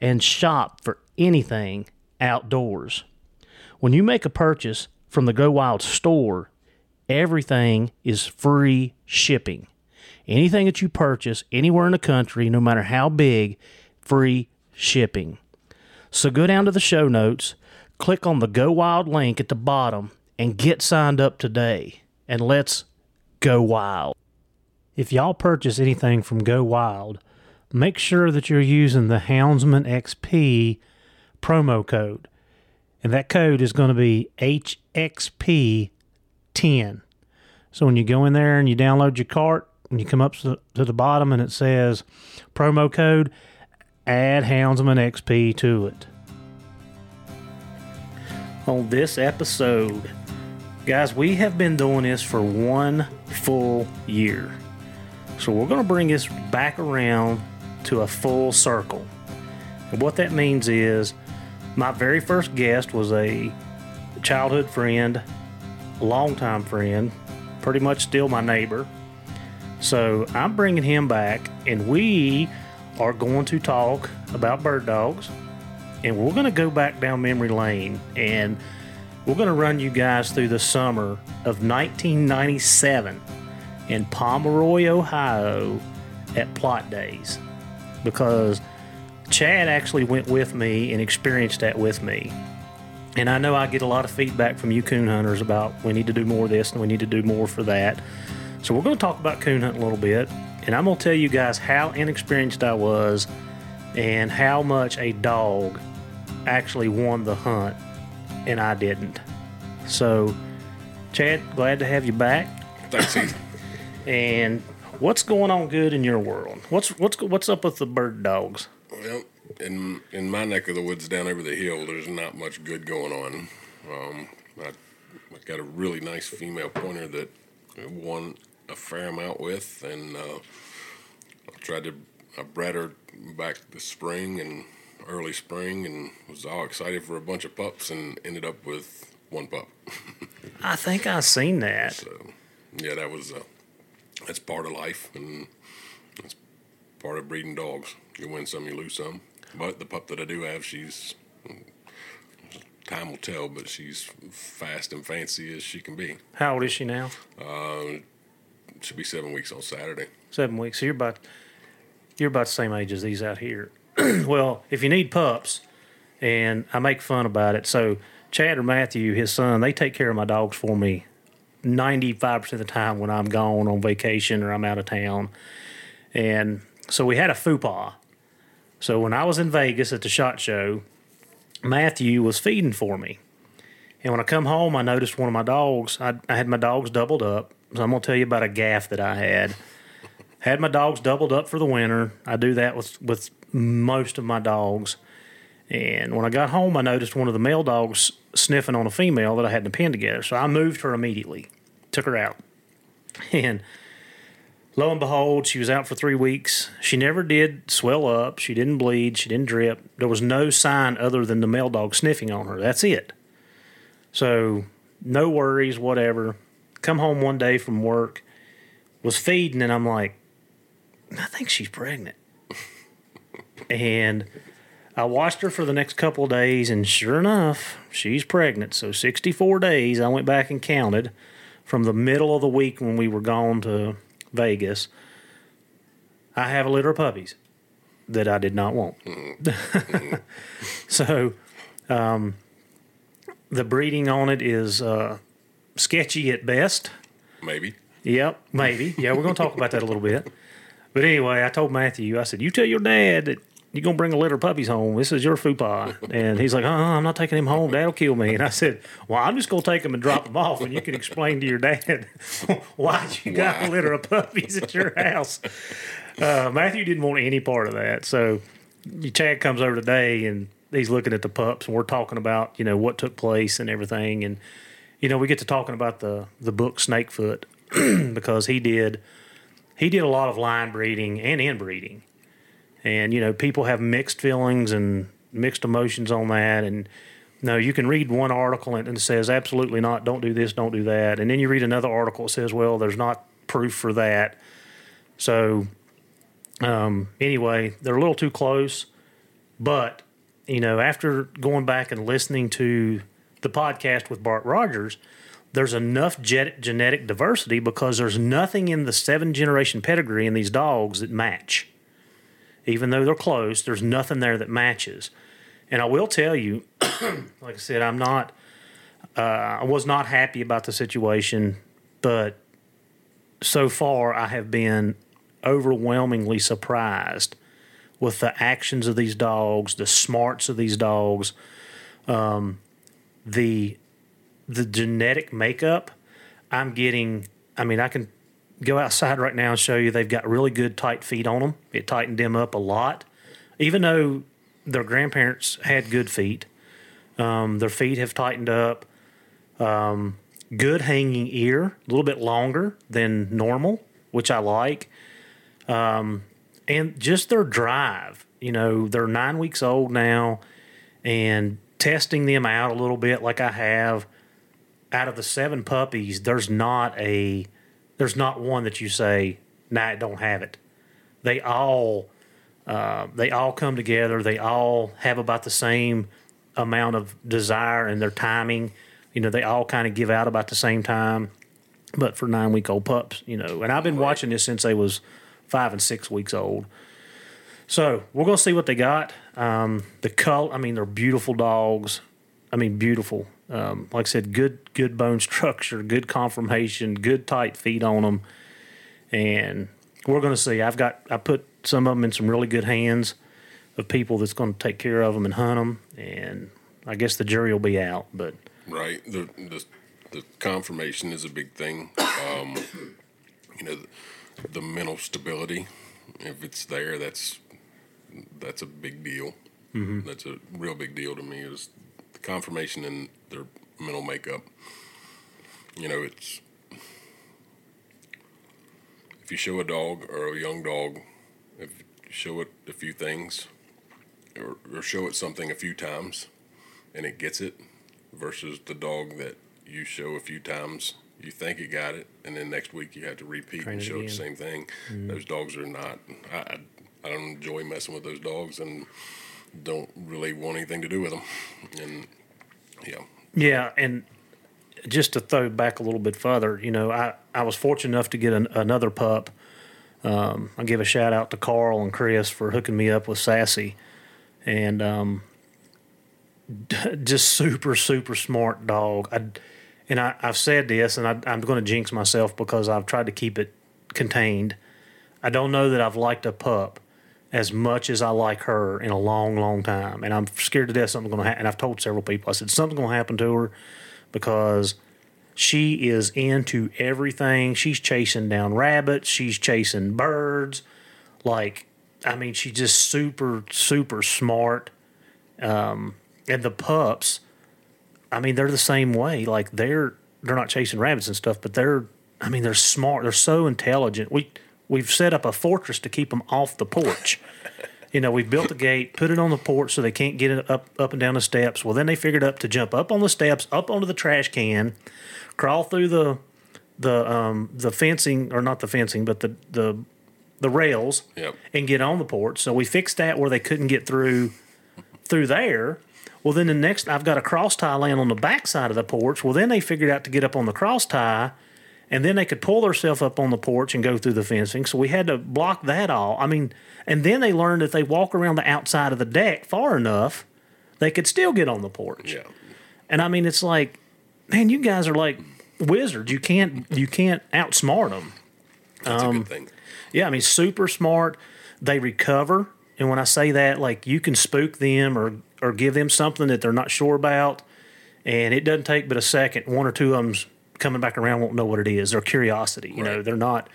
and shop for anything outdoors. When you make a purchase from the Go Wild store, everything is free shipping. Anything that you purchase anywhere in the country, no matter how big, free shipping. So go down to the show notes, click on the Go Wild link at the bottom, and get signed up today. And let's go wild. If y'all purchase anything from Go Wild, make sure that you're using the Houndsman XP promo code. And that code is going to be HXP10. So when you go in there and you download your cart, and you come up to the bottom and it says promo code, add Houndsman XP to it. On this episode, guys, we have been doing this for one full year. So we're going to bring this back around to a full circle. And what that means is my very first guest was a childhood friend, longtime friend, pretty much still my neighbor. So I'm bringing him back, and we are going to talk about bird dogs, and we're going to go back down memory lane, and we're going to run you guys through the summer of 1997 in Pomeroy, Ohio, at Plott Days, because Chad actually went with me and experienced that with me. And I know I get a lot of feedback from you coon hunters about we need to do more of this and we need to do more for that. So we're going to talk about coon hunting a little bit, and I'm going to tell you guys how inexperienced I was and how much a dog actually won the hunt, and I didn't. So, Chad, glad to have you back. Thanks, Heath. And what's going on good in your world? What's what's what's up with the bird dogs? Well, in in my neck of the woods down over the hill, there's not much good going on. Um, I, I got a really nice female pointer that I won a fair amount with, and uh, I tried to I bred her back this spring and early spring, and was all excited for a bunch of pups, and ended up with one pup. I think I seen that. So, yeah, that was uh, that's part of life, and that's part of breeding dogs. You win some, you lose some. But the pup that I do have, she's time will tell, but she's fast and fancy as she can be. How old is she now? Uh, she'll be seven weeks on Saturday. Seven weeks. So you're about you're about the same age as these out here. well, if you need pups, and I make fun about it, so Chad or Matthew, his son, they take care of my dogs for me 95% of the time when I'm gone on vacation or I'm out of town. And so we had a fupa. So when I was in Vegas at the SHOT Show, Matthew was feeding for me. And when I come home, I noticed one of my dogs. I, I had my dogs doubled up. So I'm gonna tell you about a gaff that I had. Had my dogs doubled up for the winter. I do that with with most of my dogs. And when I got home, I noticed one of the male dogs sniffing on a female that I had in a pen together. So I moved her immediately, took her out. And lo and behold, she was out for three weeks. She never did swell up. She didn't bleed. She didn't drip. There was no sign other than the male dog sniffing on her. That's it. So no worries, whatever. Come home one day from work, was feeding, and I'm like, I think she's pregnant. and I watched her for the next couple of days, and sure enough, she's pregnant. So 64 days, I went back and counted from the middle of the week when we were gone to Vegas. I have a litter of puppies that I did not want. so, um, the breeding on it is uh, sketchy at best. Maybe. Yep, maybe. Yeah, we're going to talk about that a little bit. But anyway, I told Matthew, I said, you tell your dad that you're going to bring a litter of puppies home. This is your fupa. And he's like, uh I'm not taking him home. Dad'll kill me. And I said, well, I'm just going to take him and drop him off, and you can explain to your dad why you got a litter of puppies at your house. Uh, Matthew didn't want any part of that. So Chad comes over today, and he's looking at the pups, and we're talking about, you know, what took place and everything. And, you know, we get to talking about the, the book Snakefoot because he did – he did a lot of line breeding and inbreeding. And, you know, people have mixed feelings and mixed emotions on that. And, no, you can read one article and it says, absolutely not, don't do this, don't do that. And then you read another article that says, well, there's not proof for that. So, um, anyway, they're a little too close. But, you know, after going back and listening to the podcast with Bart Rogers, there's enough genetic diversity because there's nothing in the seven generation pedigree in these dogs that match. Even though they're close, there's nothing there that matches. And I will tell you, like I said, I'm not, uh, I was not happy about the situation, but so far I have been overwhelmingly surprised with the actions of these dogs, the smarts of these dogs, um, the the genetic makeup, I'm getting. I mean, I can go outside right now and show you they've got really good tight feet on them. It tightened them up a lot, even though their grandparents had good feet. Um, their feet have tightened up. Um, good hanging ear, a little bit longer than normal, which I like. Um, and just their drive. You know, they're nine weeks old now, and testing them out a little bit, like I have out of the seven puppies, there's not a there's not one that you say, nah, it don't have it. They all uh, they all come together. They all have about the same amount of desire and their timing. You know, they all kind of give out about the same time. But for nine week old pups, you know, and I've been watching this since they was five and six weeks old. So we're gonna see what they got. Um, the color, I mean, they're beautiful dogs. I mean, beautiful. Um, like I said, good good bone structure, good conformation, good tight feet on them, and we're going to see. I've got I put some of them in some really good hands of people that's going to take care of them and hunt them, and I guess the jury will be out. But right, the the, the conformation is a big thing. Um, you know, the, the mental stability, if it's there, that's that's a big deal. Mm-hmm. That's a real big deal to me. Is the in their mental makeup. You know, it's if you show a dog or a young dog, if you show it a few things, or, or show it something a few times, and it gets it, versus the dog that you show a few times, you think it got it, and then next week you have to repeat Train and show the same thing. Mm-hmm. Those dogs are not. I, I don't enjoy messing with those dogs, and don't really want anything to do with them. And yeah, yeah, and just to throw back a little bit further, you know, I, I was fortunate enough to get an, another pup. Um, I give a shout out to Carl and Chris for hooking me up with Sassy, and um, just super super smart dog. I, and I, have said this, and I, I'm going to jinx myself because I've tried to keep it contained. I don't know that I've liked a pup as much as I like her in a long, long time. And I'm scared to death something's going to happen. And I've told several people, I said, something's going to happen to her because she is into everything. She's chasing down rabbits, she's chasing birds. Like, I mean, she's just super, super smart. Um, and the pups, I mean, they're the same way. Like, they're they're not chasing rabbits and stuff, but they're, I mean, they're smart. They're so intelligent. We we've set up a fortress to keep them off the porch. you know, we've built a gate, put it on the porch so they can't get it up up and down the steps. Well, then they figured up to jump up on the steps, up onto the trash can, crawl through the the um the fencing or not the fencing, but the the the rails Yep. and get on the porch. So we fixed that where they couldn't get through through there. Well, then the next I've got a cross tie laying on the back side of the porch. Well, then they figured out to get up on the cross tie, and then they could pull themselves up on the porch and go through the fencing. So we had to block that all. I mean, and then they learned if they walk around the outside of the deck far enough, they could still get on the porch. Yeah. And I mean, it's like, man, you guys are like wizards. You can't you can't outsmart them. That's Um, a good thing. Yeah, I mean, super smart. They recover, and when I say that, like you can spook them or or give them something that they're not sure about, and it doesn't take but a second. One or two of them's coming back around won't know what it is. Their curiosity, you know, they're not.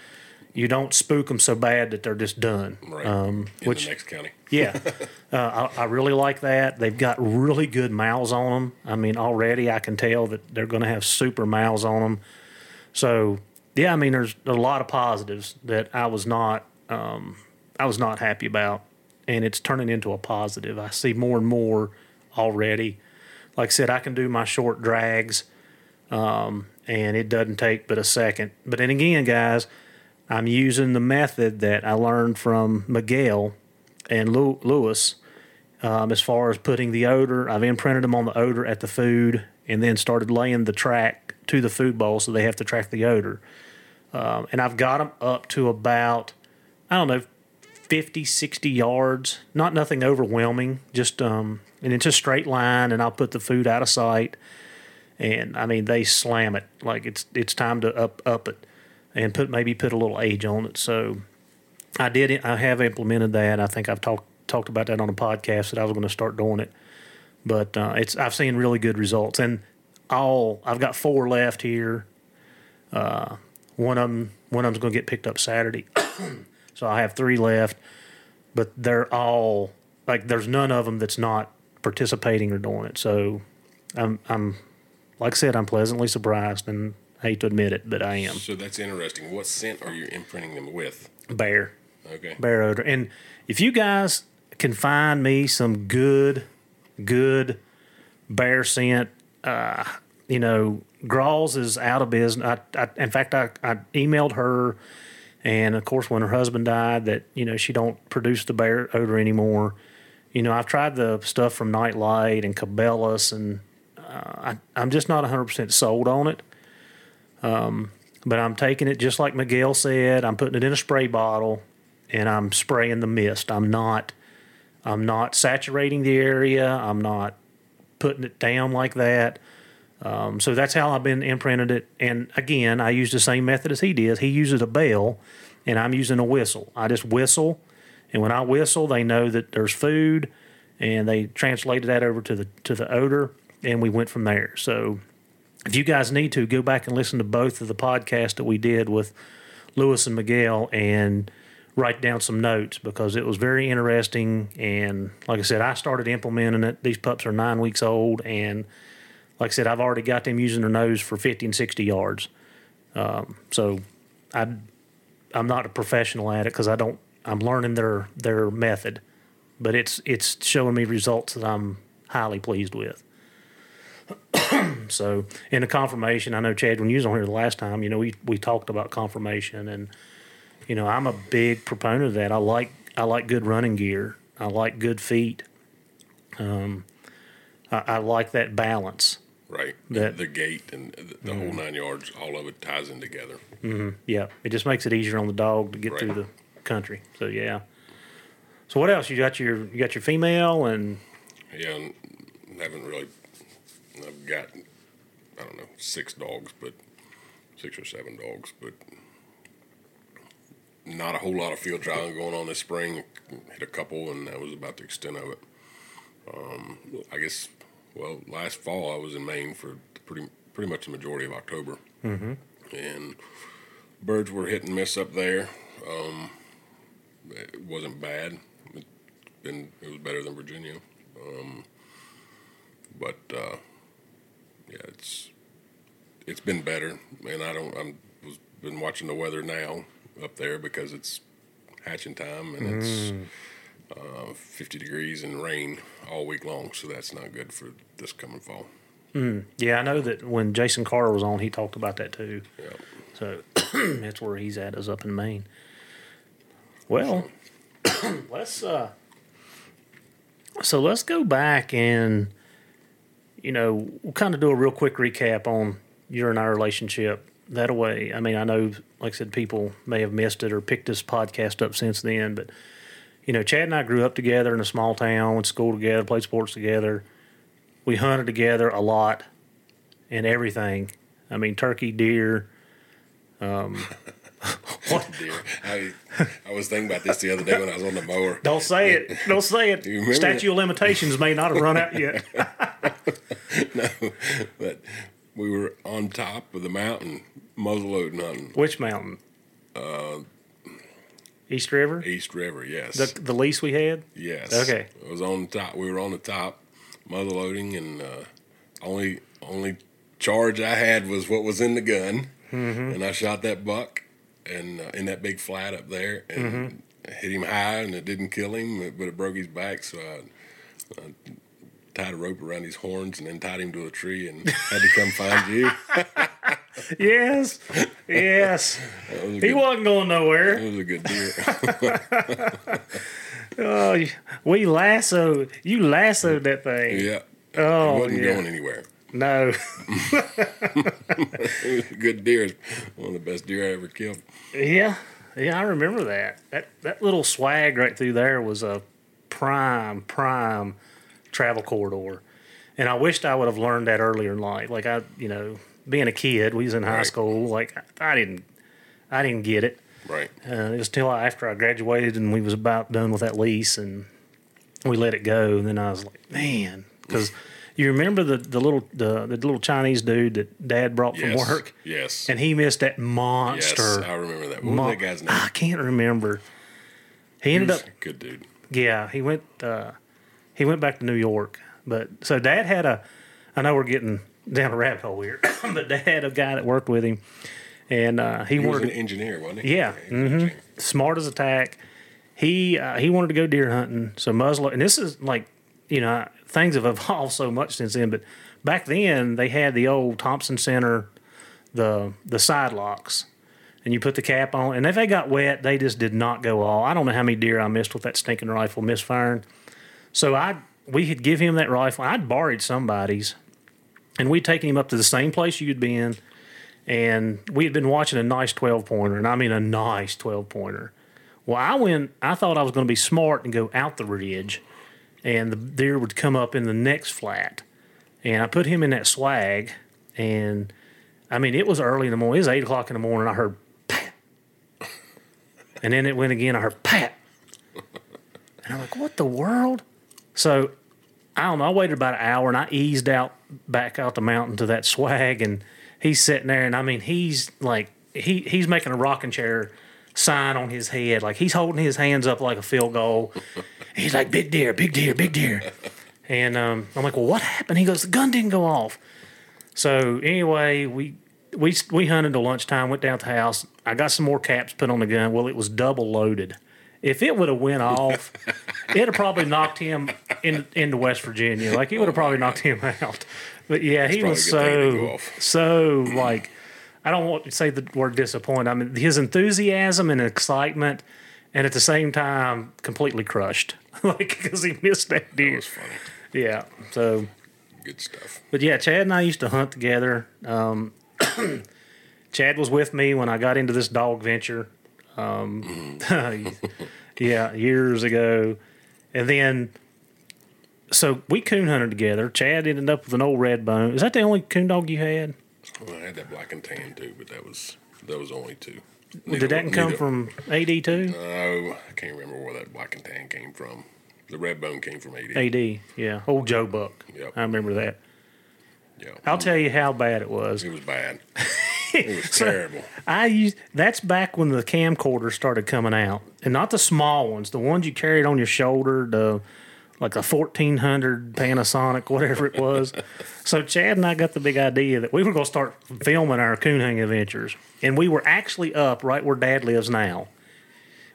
You don't spook them so bad that they're just done. Right. Um, In which next county. yeah, uh, I, I really like that. They've got really good mouths on them. I mean, already I can tell that they're going to have super mouths on them. So yeah, I mean, there's a lot of positives that I was not, um, I was not happy about, and it's turning into a positive. I see more and more already. Like I said, I can do my short drags, um, and it doesn't take but a second. But then again, guys, I'm using the method that I learned from Miguel and Lew- Lewis um, as far as putting the odor. I've imprinted them on the odor at the food and then started laying the track to the food bowl so they have to track the odor. Um, and I've got them up to about, I don't know, 50, 60 yards. Not nothing overwhelming, just, um, and it's a straight line, and I'll put the food out of sight. And I mean, they slam it like it's it's time to up up it, and put maybe put a little age on it. So I did. I have implemented that. I think I've talked talked about that on a podcast that I was going to start doing it. But uh, it's I've seen really good results, and all I've got four left here. Uh, one of them one of them's going to get picked up Saturday, so I have three left. But they're all like there's none of them that's not participating or doing it. So I'm I'm like I said I'm pleasantly surprised, and I hate to admit it, but I am So that's interesting. What scent are you imprinting them with? bear. Okay. bear odor. And if you guys can find me some good, good bear scent, uh, you know, Grawls is out of business. I, I, in fact, I, I emailed her, and of course, when her husband died, that you know she don't produce the bear odor anymore. You know, I've tried the stuff from Nightlight and Cabela's, and I, I'm just not 100% sold on it. Um, but I'm taking it just like Miguel said. I'm putting it in a spray bottle, and I'm spraying the mist. I'm not, I'm not saturating the area. I'm not putting it down like that. Um, so that's how I've been imprinted it. And again, I use the same method as he did. He uses a bell, and I'm using a whistle. I just whistle, and when I whistle, they know that there's food, and they translated that over to the to the odor, and we went from there. So if you guys need to go back and listen to both of the podcasts that we did with Lewis and Miguel and write down some notes because it was very interesting. And like I said, I started implementing it. These pups are nine weeks old, and like I said, I've already got them using their nose for 50 and 60 yards. Um, so I, I'm not a professional at it because I don't. I'm learning their their method, but it's it's showing me results that I'm highly pleased with. So in the conformation, I know Chad, when you was on here the last time, you know, we, we talked about conformation and you know, I'm a big proponent of that. I like I like good running gear. I like good feet. Um I, I like that balance. Right. That- the gait and the, the whole nine yards, all of it ties in together. Mm-hmm. Yeah. It just makes it easier on the dog to get Right. through the country. So yeah. So what else? You got your you got your female and Yeah, and haven't really. I've got, I don't know, six dogs, but six or seven dogs, but not a whole lot of field trialing going on this spring. Hit a couple, and that was about the extent of it. Um, I guess, well, last fall I was in Maine for pretty pretty much the majority of October, mm-hmm. and birds were hit and miss up there. Um, it wasn't bad. It been it was better than Virginia, um, but uh, yeah, it's it's been better. And I don't I'm was been watching the weather now up there because it's hatching time and it's uh, 50 degrees and rain all week long, so that's not good for this coming fall. Yeah, I know that when Jason Carr was on, he talked about that too. Yeah. So that's where he's at, is up in Maine. Well, let's uh so let's go back and you know, we'll kind of do a real quick recap on your and our relationship. That way, I mean, I know, like I said, people may have missed it or picked this podcast up since then, but you know, Chad and I grew up together in a small town, went to school together, played sports together. We hunted together a lot and everything. I mean, turkey, deer. Um, What deer? I I was thinking about this the other day when I was on the mower. Don't say it. Don't say it. Remember Statute of limitations may not have run out yet. no, but we were on top of the mountain muzzleloading hunting Which mountain? Uh, East River. East River. Yes, The the lease we had. yes. Okay. it was on the top. We were on the top muzzleloading, and uh, only only charge I had was what was in the gun, and I shot that buck, and uh, in that big flat up there, and hit him high, and it didn't kill him, but it broke his back, so I. I Tied a rope around his horns and then tied him to a tree and had to come find you. Yes. Yes. Was He good, wasn't going nowhere. that was a good deer. Oh, we lassoed. You lassoed that thing. yeah. Oh, it wasn't yeah. going anywhere. No. It was a good deer. It's One of the best deer I ever killed. Yeah. Yeah, I remember that. That that little swag right through there was a prime, prime travel corridor. And I wished I would have learned that earlier in life. Like I, you know, being a kid, we was in high Right. school. Like I didn't, I didn't get it. Right. Uh, it was till after I graduated and we was about done with that lease and we let it go. And then I was like, man, because you remember the the little the, the little Chinese dude that Dad brought from Yes. work, Yes. and he missed that monster. yes. I remember that. What Mo- was that guy's name? I can't remember. He He ended up, good dude. yeah, he went, uh, he went back to New York. But so Dad had a, I know we're getting down a rabbit hole here, but Dad had a guy that worked with him, and uh, he, He was an engineer, wasn't he? Yeah, he was an engineer. smart as a tack. He uh, he wanted to go deer hunting, so muzzle. And this is like, you know, things have evolved so much since then. But back then, they had the old Thompson Center, the the side locks, and you put the cap on. And if they got wet, they just did not go all. I don't know how many deer I missed with that stinking rifle misfiring. So I we had give him that rifle. I'd borrowed somebody's, and we'd taken him up to the same place you'd been and we had been watching a nice 12 pointer, and I mean a nice 12 pointer. Well, I went, I thought I was going to be smart and go out the ridge, and the deer would come up in the next flat. And I put him in that swag, and I mean, it was early in the morning. It was 8 o'clock in the morning. I heard pat. And then it went again. I heard pat. And I'm like, what the world? So I don't know. I waited about an hour and I eased out back out the mountain to that swag, and he's sitting there, and I mean, he's like, he he's making a rocking chair sign on his head, like he's holding his hands up like a field goal. he's like, big deer, big deer, big deer, and um, I'm like, well, what happened? He goes, the gun didn't go off. So anyway, we we we hunted till lunchtime. Went down to the house. I got some more caps put on the gun. Well, it was double loaded. If it would have went off, it'd have probably knocked him in, into West Virginia. Like it would have probably knocked him out. But yeah, he was a good thing it didn't so so like I don't want to say the word disappointed. I mean his enthusiasm and excitement, and at the same time completely crushed, like because he missed that deer. was funny. Yeah. So Good stuff. but yeah, Chad and I used to hunt together. Um, Chad was with me when I got into this dog venture. Um, yeah, years ago. And then, so we coon hunted together. Chad ended up with an old Redbone. Is that the only coon dog you had? Well, I had that black and tan too, but that was that was only two. Did that come neither- from AD too? Oh, I can't remember where that black and tan came from. The Redbone came from AD. AD, yeah. Old Joe Buck. Yep. I remember that. Yeah, I'll tell you how bad it was. it was bad. it was terrible. I used that's back when the camcorders started coming out, and not the small ones, the ones you carried on your shoulder, the like a fourteen hundred Panasonic, whatever it was. so Chad and I got the big idea that we were going to start filming our coon hunting adventures, and we were actually up right where Dad lives now.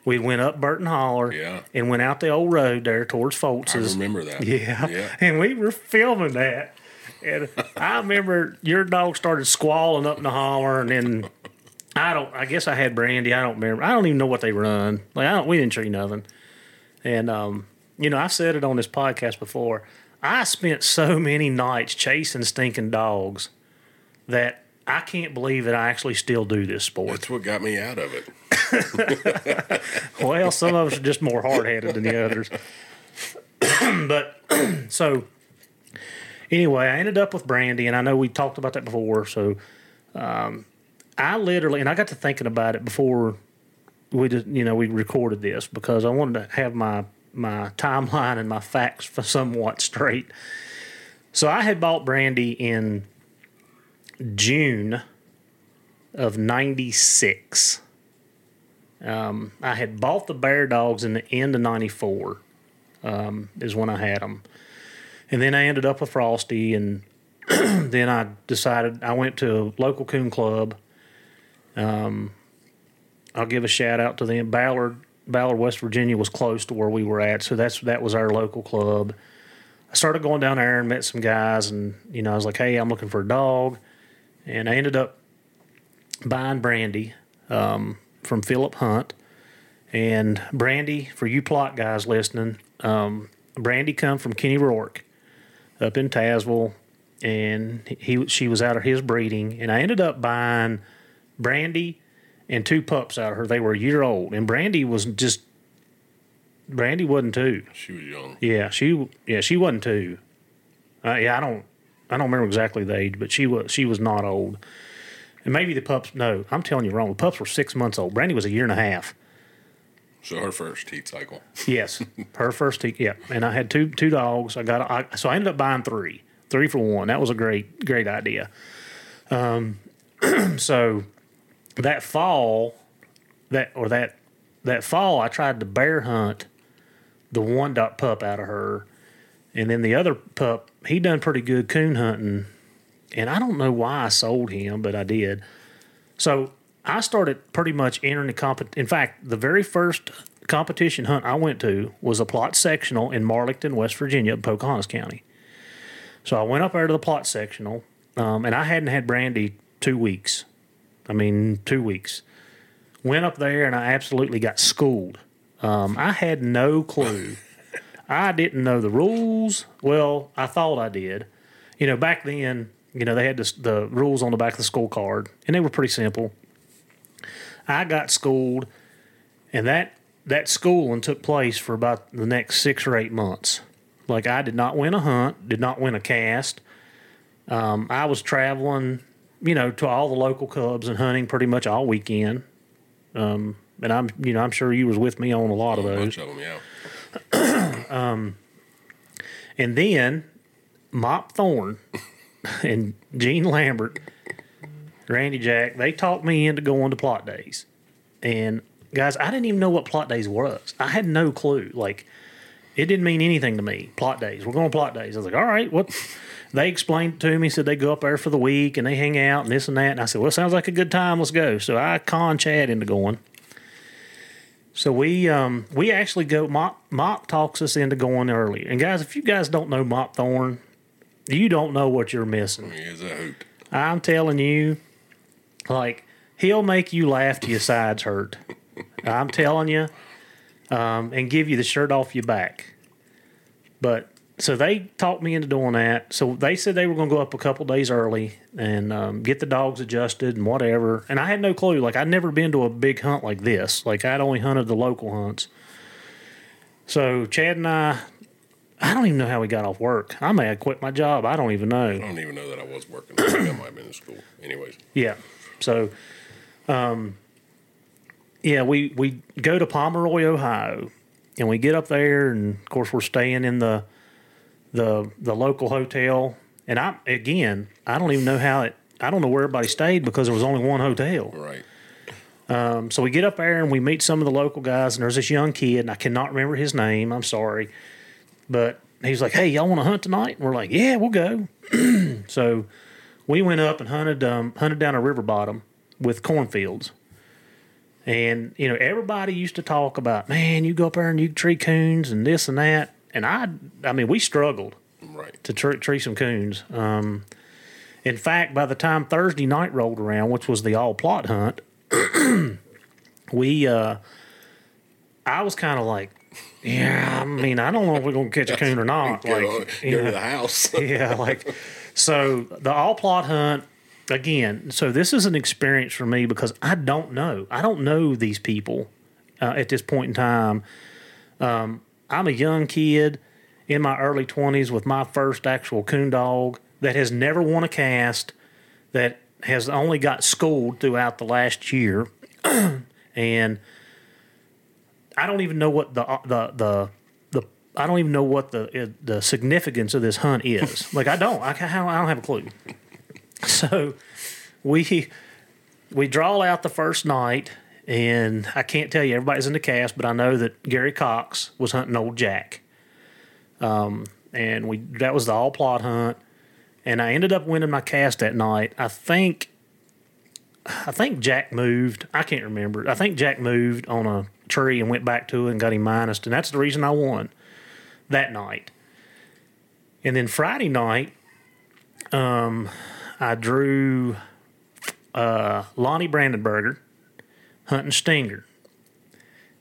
We went up Burton Holler Yeah. and went out the old road there towards Foltz's. I remember that. Yeah. Yeah. And we were filming that. And I remember your dog started squalling up in the holler and then I don't I guess I had brandy. I don't remember. I don't even know what they run. Like I don't we didn't treat nothing. And um, you know, I've said it on this podcast before. I spent so many nights chasing stinking dogs that I can't believe that I actually still do this sport. That's what got me out of it. Well, some of us are just more hard headed than the others. but so anyway, I ended up with Brandy, and I know we talked about that before. So um, I literally, and I got to thinking about it before we just, you know, we recorded this because I wanted to have my my timeline and my facts for somewhat straight. So I had bought Brandy in June of '96. Um, I had bought the bear dogs in the end of '94. Um, is when I had them, and then I ended up with Frosty, and then I decided I went to a local coon club. Um, I'll give a shout out to them. Ballard, Ballard, West Virginia was close to where we were at, so that's that was our local club. I started going down there and met some guys, and you know I was like, hey, I'm looking for a dog, and I ended up buying Brandy um, from Philip Hunt. And Brandy, for you Plott guys listening, um, Brandy come from Kenny Rourke up in Tazewell, and he she was out of his breeding, and I ended up buying Brandy and two pups out of her. They were a year old, and Brandy was just Brandy wasn't two. She was young. Yeah, she yeah she wasn't two. Uh, yeah, I don't I don't remember exactly the age, but she was she was not old. And maybe the pups. No, I'm telling you wrong. The pups were six months old. Brandy was a year and a half. So her first heat cycle. Yes, her first. Te- yeah, and I had two two dogs. I got I, so I ended up buying three, three for one. That was a great great idea. Um, so that fall, that or that that fall, I tried to bear hunt the one dot pup out of her, and then the other pup he done pretty good coon hunting, and I don't know why I sold him, but I did. So I started pretty much entering the comp. In fact, the very first competition hunt I went to was a Plott sectional in Marlington, West Virginia, Pocahontas County. So I went up there to the Plott sectional, um, and I hadn't had brandy two weeks. I mean, two weeks. Went up there and I absolutely got schooled. Um, I had no clue. I didn't know the rules. Well, I thought I did. You know, back then, you know, they had the rules on the back of the school scorecard, and they were pretty simple. I got schooled, and that that schooling took place for about the next six or eight months. Like I did not win a hunt, did not win a cast. Um, I was traveling, you know, to all the local clubs and hunting pretty much all weekend. Um, and I'm, you know, I'm sure you was with me on a lot of A those. bunch of them, yeah. And then Mop Thorne and Gene Lambert, Randy Jack, they talked me into going to Plott days. And guys, I didn't even know what Plott days was. I had no clue. Like, it didn't mean anything to me. Plott days. We're going to Plott days. I was like, all right, what? They explained to me, said they go up there for the week and they hang out and this and that. And I said, well, sounds like a good time. Let's go. So I con Chad into going. So we um we actually go Mop Mop talks us into going early. And guys, if you guys don't know Mop Thorn, you don't know what you're missing. He is a hoot. I'm telling you, like he'll make you laugh till your sides hurt. I'm telling you, um, and give you the shirt off your back. But so they talked me into doing that. So they said they were going to go up a couple days early and um, get the dogs adjusted and whatever. And I had no clue. Like I'd never been to a big hunt like this. Like I'd only hunted the local hunts. So Chad and I, I don't even know how we got off work. I may have quit my job. I don't even know. I don't even know that I was working. I think I might have been in school. Anyways, Yeah. So, um, yeah, we we go to Pomeroy, Ohio, and we get up there, and of course we're staying in the the the local hotel. And I again, I don't even know how it. I don't know where everybody stayed because there was only one hotel. Right. Um, so we get up there and we meet some of the local guys, and there's this young kid, and I cannot remember his name. I'm sorry, but he's like, "Hey, y'all want to hunt tonight?" And we're like, "Yeah, we'll go." so we went up and hunted um, hunted down a river bottom with cornfields. And you know, everybody used to talk about, man, you go up there and you tree coons and this and that. And I, I mean, we struggled Right. to tree, tree some coons. Um, in fact, by the time Thursday night rolled around, which was the all Plott hunt, we, uh, I was kind of like, yeah, I mean, I don't know if we're gonna catch a coon or not. Go, Like, you go know, to the house. yeah, like so the all Plott hunt again. So this is an experience for me because I don't know. I don't know these people uh, at this point in time. Um, I'm a young kid in my early 20s with my first actual coon dog that has never won a cast, that has only got schooled throughout the last year, and I don't even know what the the the the I don't even know what the uh, the significance of this hunt is. like I don't I, I don't have a clue. So we we draw out the first night, and I can't tell you everybody's in the cast, but I know that Gary Cox was hunting old Jack. Um, and we that was the all Plott hunt, and I ended up winning my cast that night. I think I think Jack moved. I can't remember. I think Jack moved on a tree and went back to it and got him minus, and that's the reason I won that night. And then Friday night, um, I drew uh, Lonnie Brandenberger hunting stinger.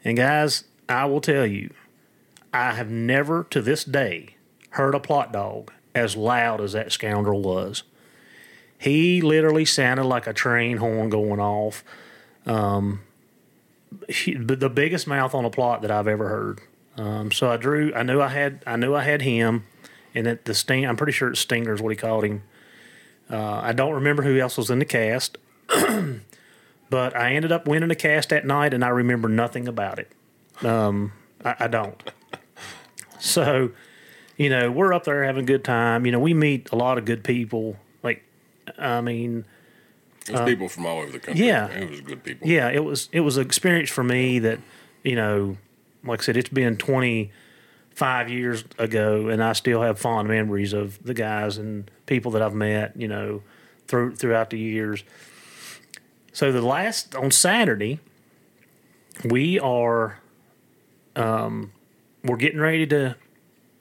And guys, I will tell you, I have never to this day heard a Plott dog as loud as that scoundrel was. He literally sounded like a train horn going off. Um, he, the biggest mouth on a Plott that I've ever heard. Um, so I drew. I knew I had. I knew I had him, and that the sting. I'm pretty sure it's Stinger is what he called him. Uh, I don't remember who else was in the cast, but I ended up winning the cast that night, and I remember nothing about it. Um, I, I don't. So, you know, we're up there having a good time. You know, we meet a lot of good people. Like, I mean, There's people from all over the country. Uh, yeah. It was good people. yeah, it was it was an experience for me that, you know, like I said, it's been twenty five years ago, and I still have fond memories of the guys and people that I've met. You know, through throughout the years. So the last on Saturday, we are, um, we're getting ready to.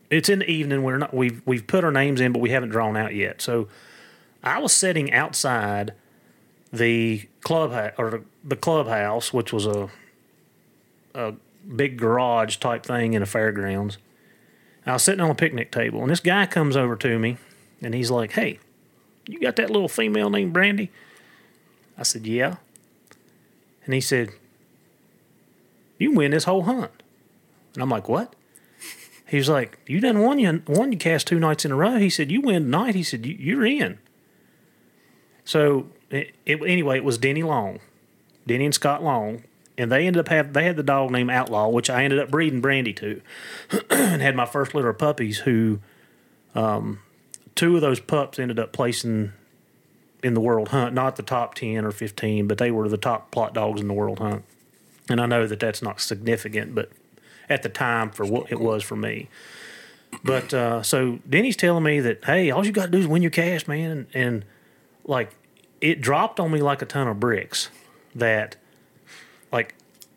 It's in the evening. We're not. We've we've put our names in, but we haven't drawn out yet. So, I was sitting outside the club or the clubhouse, which was a a big garage type thing in a fairgrounds. I was sitting on a picnic table, and this guy comes over to me, and he's like, "Hey, you got that little female named Brandy?" I said, "Yeah." And he said, "You win this whole hunt." And I'm like, "What?" He was like, "You done won you won you cast two nights in a row." He said, "You win tonight." He said, "You- "You're in." So it, it, anyway, it was Denny Long, Denny and Scott Long, and they ended up have they had the dog named Outlaw, which I ended up breeding Brandy to, and had my first litter of puppies. Who, um, two of those pups ended up placing in the world hunt, not the top ten or fifteen, but they were the top Plott dogs in the world hunt. And I know that that's not significant, but at the time for what it was for me. But uh, so Denny's telling me that hey, all you got to do is win your cast, man, and, and like it dropped on me like a ton of bricks that like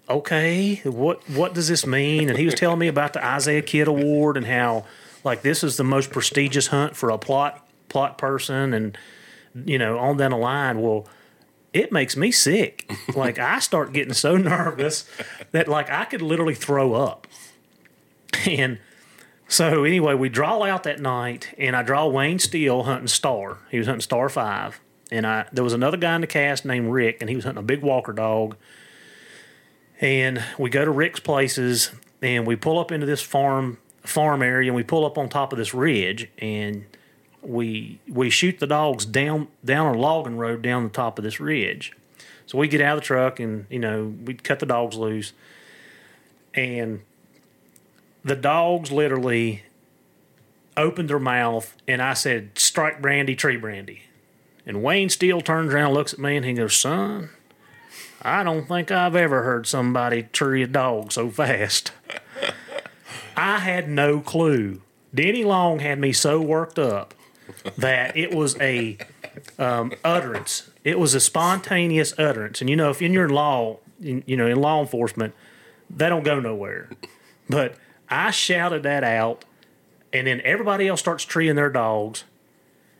okay what what does this mean and he was telling me about the isaiah kidd award and how like this is the most prestigious hunt for a Plott Plott person and you know on down the line well it makes me sick like i start getting so nervous that like i could literally throw up and so anyway, we draw out that night, and I draw Wayne Steele hunting Star. He was hunting Star Five, and I there was another guy in the cast named Rick, and he was hunting a big Walker dog. And we go to Rick's places, and we pull up into this farm farm area, and we pull up on top of this ridge, and we we shoot the dogs down down a logging road down the top of this ridge. So we get out of the truck and, you know, we cut the dogs loose. And the dogs literally opened their mouth and I said, strike brandy, tree brandy. And Wayne Steele turns around, looks at me, and he goes, Son, I don't think I've ever heard somebody tree a dog so fast. I had no clue. Denny Long had me so worked up that it was a um, utterance. It was a spontaneous utterance. And you know, if in your law, in, you know, in law enforcement, they don't go nowhere. But I shouted that out, and then everybody else starts treeing their dogs.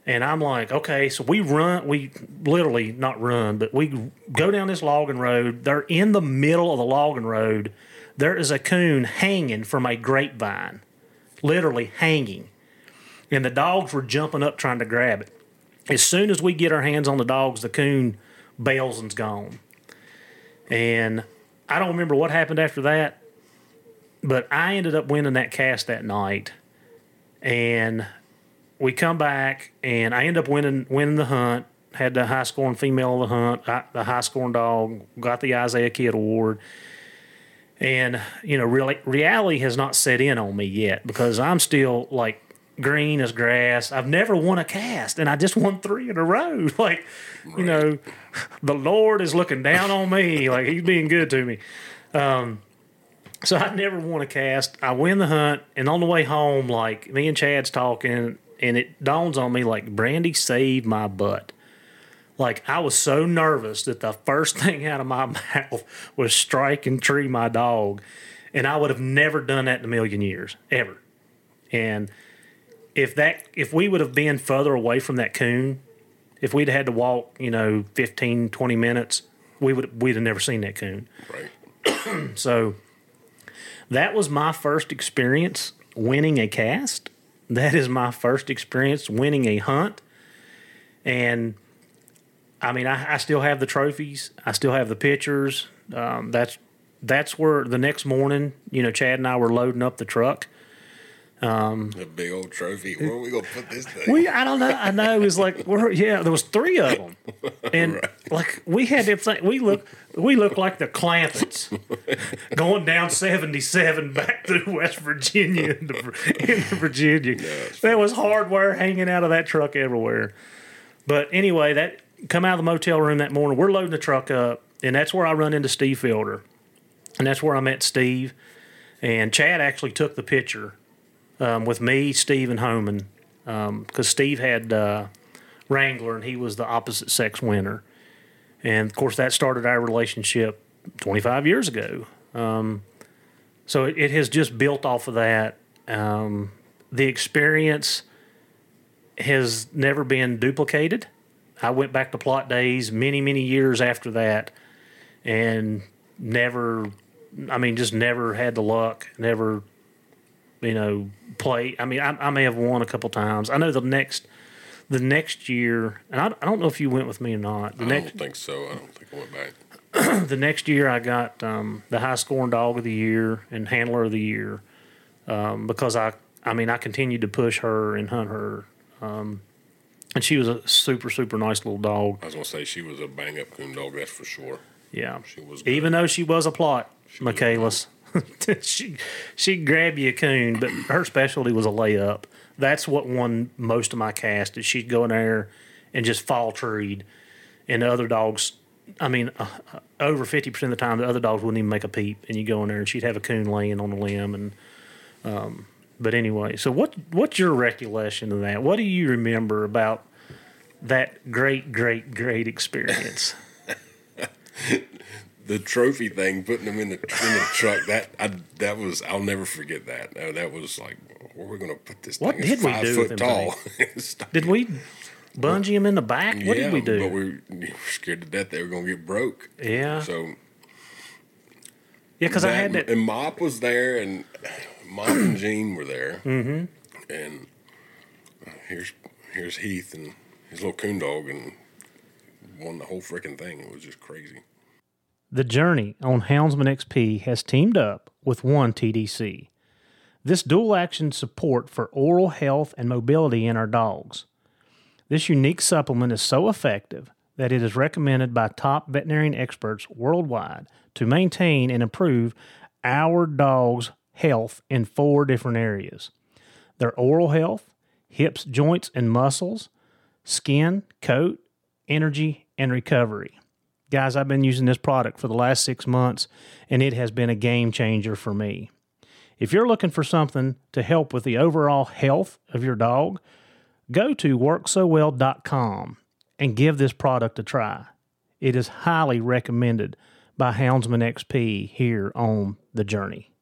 And I'm like, okay, so we run, we literally not run, but we go down this logging road. They're in the middle of the logging road. There is a coon hanging from a grapevine, literally hanging. And the dogs were jumping up trying to grab it. As soon as we get our hands on the dogs, the coon bails and's gone. And I don't remember what happened after that, but I ended up winning that cast that night. And we come back, and I end up winning winning the hunt. Had the high scoring female of the hunt, the high scoring dog, got the Isaiah Kid Award. And you know, really, reality has not set in on me yet because I'm still like green as grass. I've never won a cast, and I just won three in a row. Like, you know, the Lord is looking down on me. Like He's being good to me. Um, so I never won a cast. I win the hunt, and on the way home, like me and Chad's talking, and it dawns on me like Brandy saved my butt. Like I was so nervous that the first thing out of my mouth was strike and tree my dog, and I would have never done that in a million years, ever. And if that if we would have been further away from that coon, if we'd had to walk, you know, 15, 20 minutes, we would we'd have never seen that coon. Right. So that was my first experience winning a cast. That is my first experience winning a hunt. And I mean, I, I still have the trophies. I still have the pictures. Um, that's that's where the next morning, you know, Chad and I were loading up the truck. Um, A big old trophy. Where are we gonna put this thing? We, I don't know. I know it was like we're yeah. There was three of them, and like we had to think we look we look like the Clampetts going down seventy seven back through West Virginia into, into Virginia. There was hardware hanging out of that truck everywhere. But anyway, that come out of the motel room that morning. We're loading the truck up, and that's where I run into Steve Fielder, and that's where I met Steve. And Chad actually took the picture um, with me, Steve, and Homan, because Steve had uh, Wrangler and he was the opposite sex winner. And of course, that started our relationship 25 years ago. Um, so it, it has just built off of that. Um, the experience has never been duplicated. I went back to Plott days many, many years after that and never, I mean, just never had the luck, never you know, play. I mean, I, I may have won a couple times. I know the next, the next year, and I, I don't know if you went with me or not. The I next, don't think so. I don't think I went back. the next year, I got um, the high scoring dog of the year and handler of the year um, because I, I mean, I continued to push her and hunt her. Um, and she was a super, super nice little dog. I was gonna say she was a bang up coon dog. That's for sure. Yeah. She was good. Even though she was a Plott, was a Michaelis. she she'd grab you a coon, but her specialty was a layup. That's what won most of my cast. Is she'd go in there and just fall treed, and the other dogs. I mean, uh, uh, over fifty percent of the time, the other dogs wouldn't even make a peep, and you go in there and she'd have a coon laying on the limb. And um, but anyway, so what what's your recollection of that? What do you remember about that great, great, great experience? the trophy thing, putting them in the in the truck. That I that was I'll never forget that. That was like where we're we gonna put this What thing? It's did we five do foot tall. Did we bungee him in the back? What yeah, did we do? But we were scared to death they were gonna get broke. Yeah. So yeah, because I had that. and Mop was there, and Mop and Gene were there, mm-hmm. and uh, here's here's Heath and his little coon dog, and won the whole freaking thing. It was just crazy. The Journey on Houndsman XP has teamed up with One TDC. This dual action support for oral health and mobility in our dogs. This unique supplement is so effective that it is recommended by top veterinarian experts worldwide to maintain and improve our dog's health in four different areas their oral health, hips, joints, and muscles, skin, coat, energy, and recovery. Guys, I've been using this product for the last six months, and it has been a game changer for me. If you're looking for something to help with the overall health of your dog, go to worksowell.com and give this product a try. It is highly recommended by Houndsman XP here on the journey.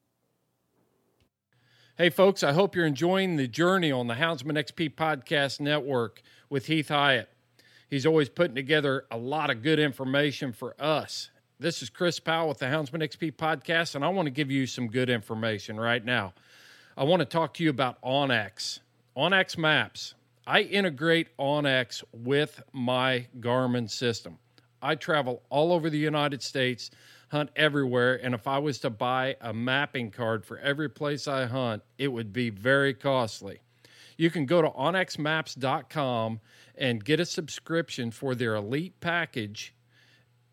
Hey, folks, I hope you're enjoying the journey on the Houndsman XP Podcast Network with Heath Hyatt. He's always putting together a lot of good information for us. This is Chris Powell with the Houndsman XP Podcast, and I want to give you some good information right now. I want to talk to you about onX. onX Maps. I integrate onX with my Garmin system. I travel all over the United States, hunt everywhere, and if I was to buy a mapping card for every place I hunt, it would be very costly. You can go to onxmaps.com and get a subscription for their elite package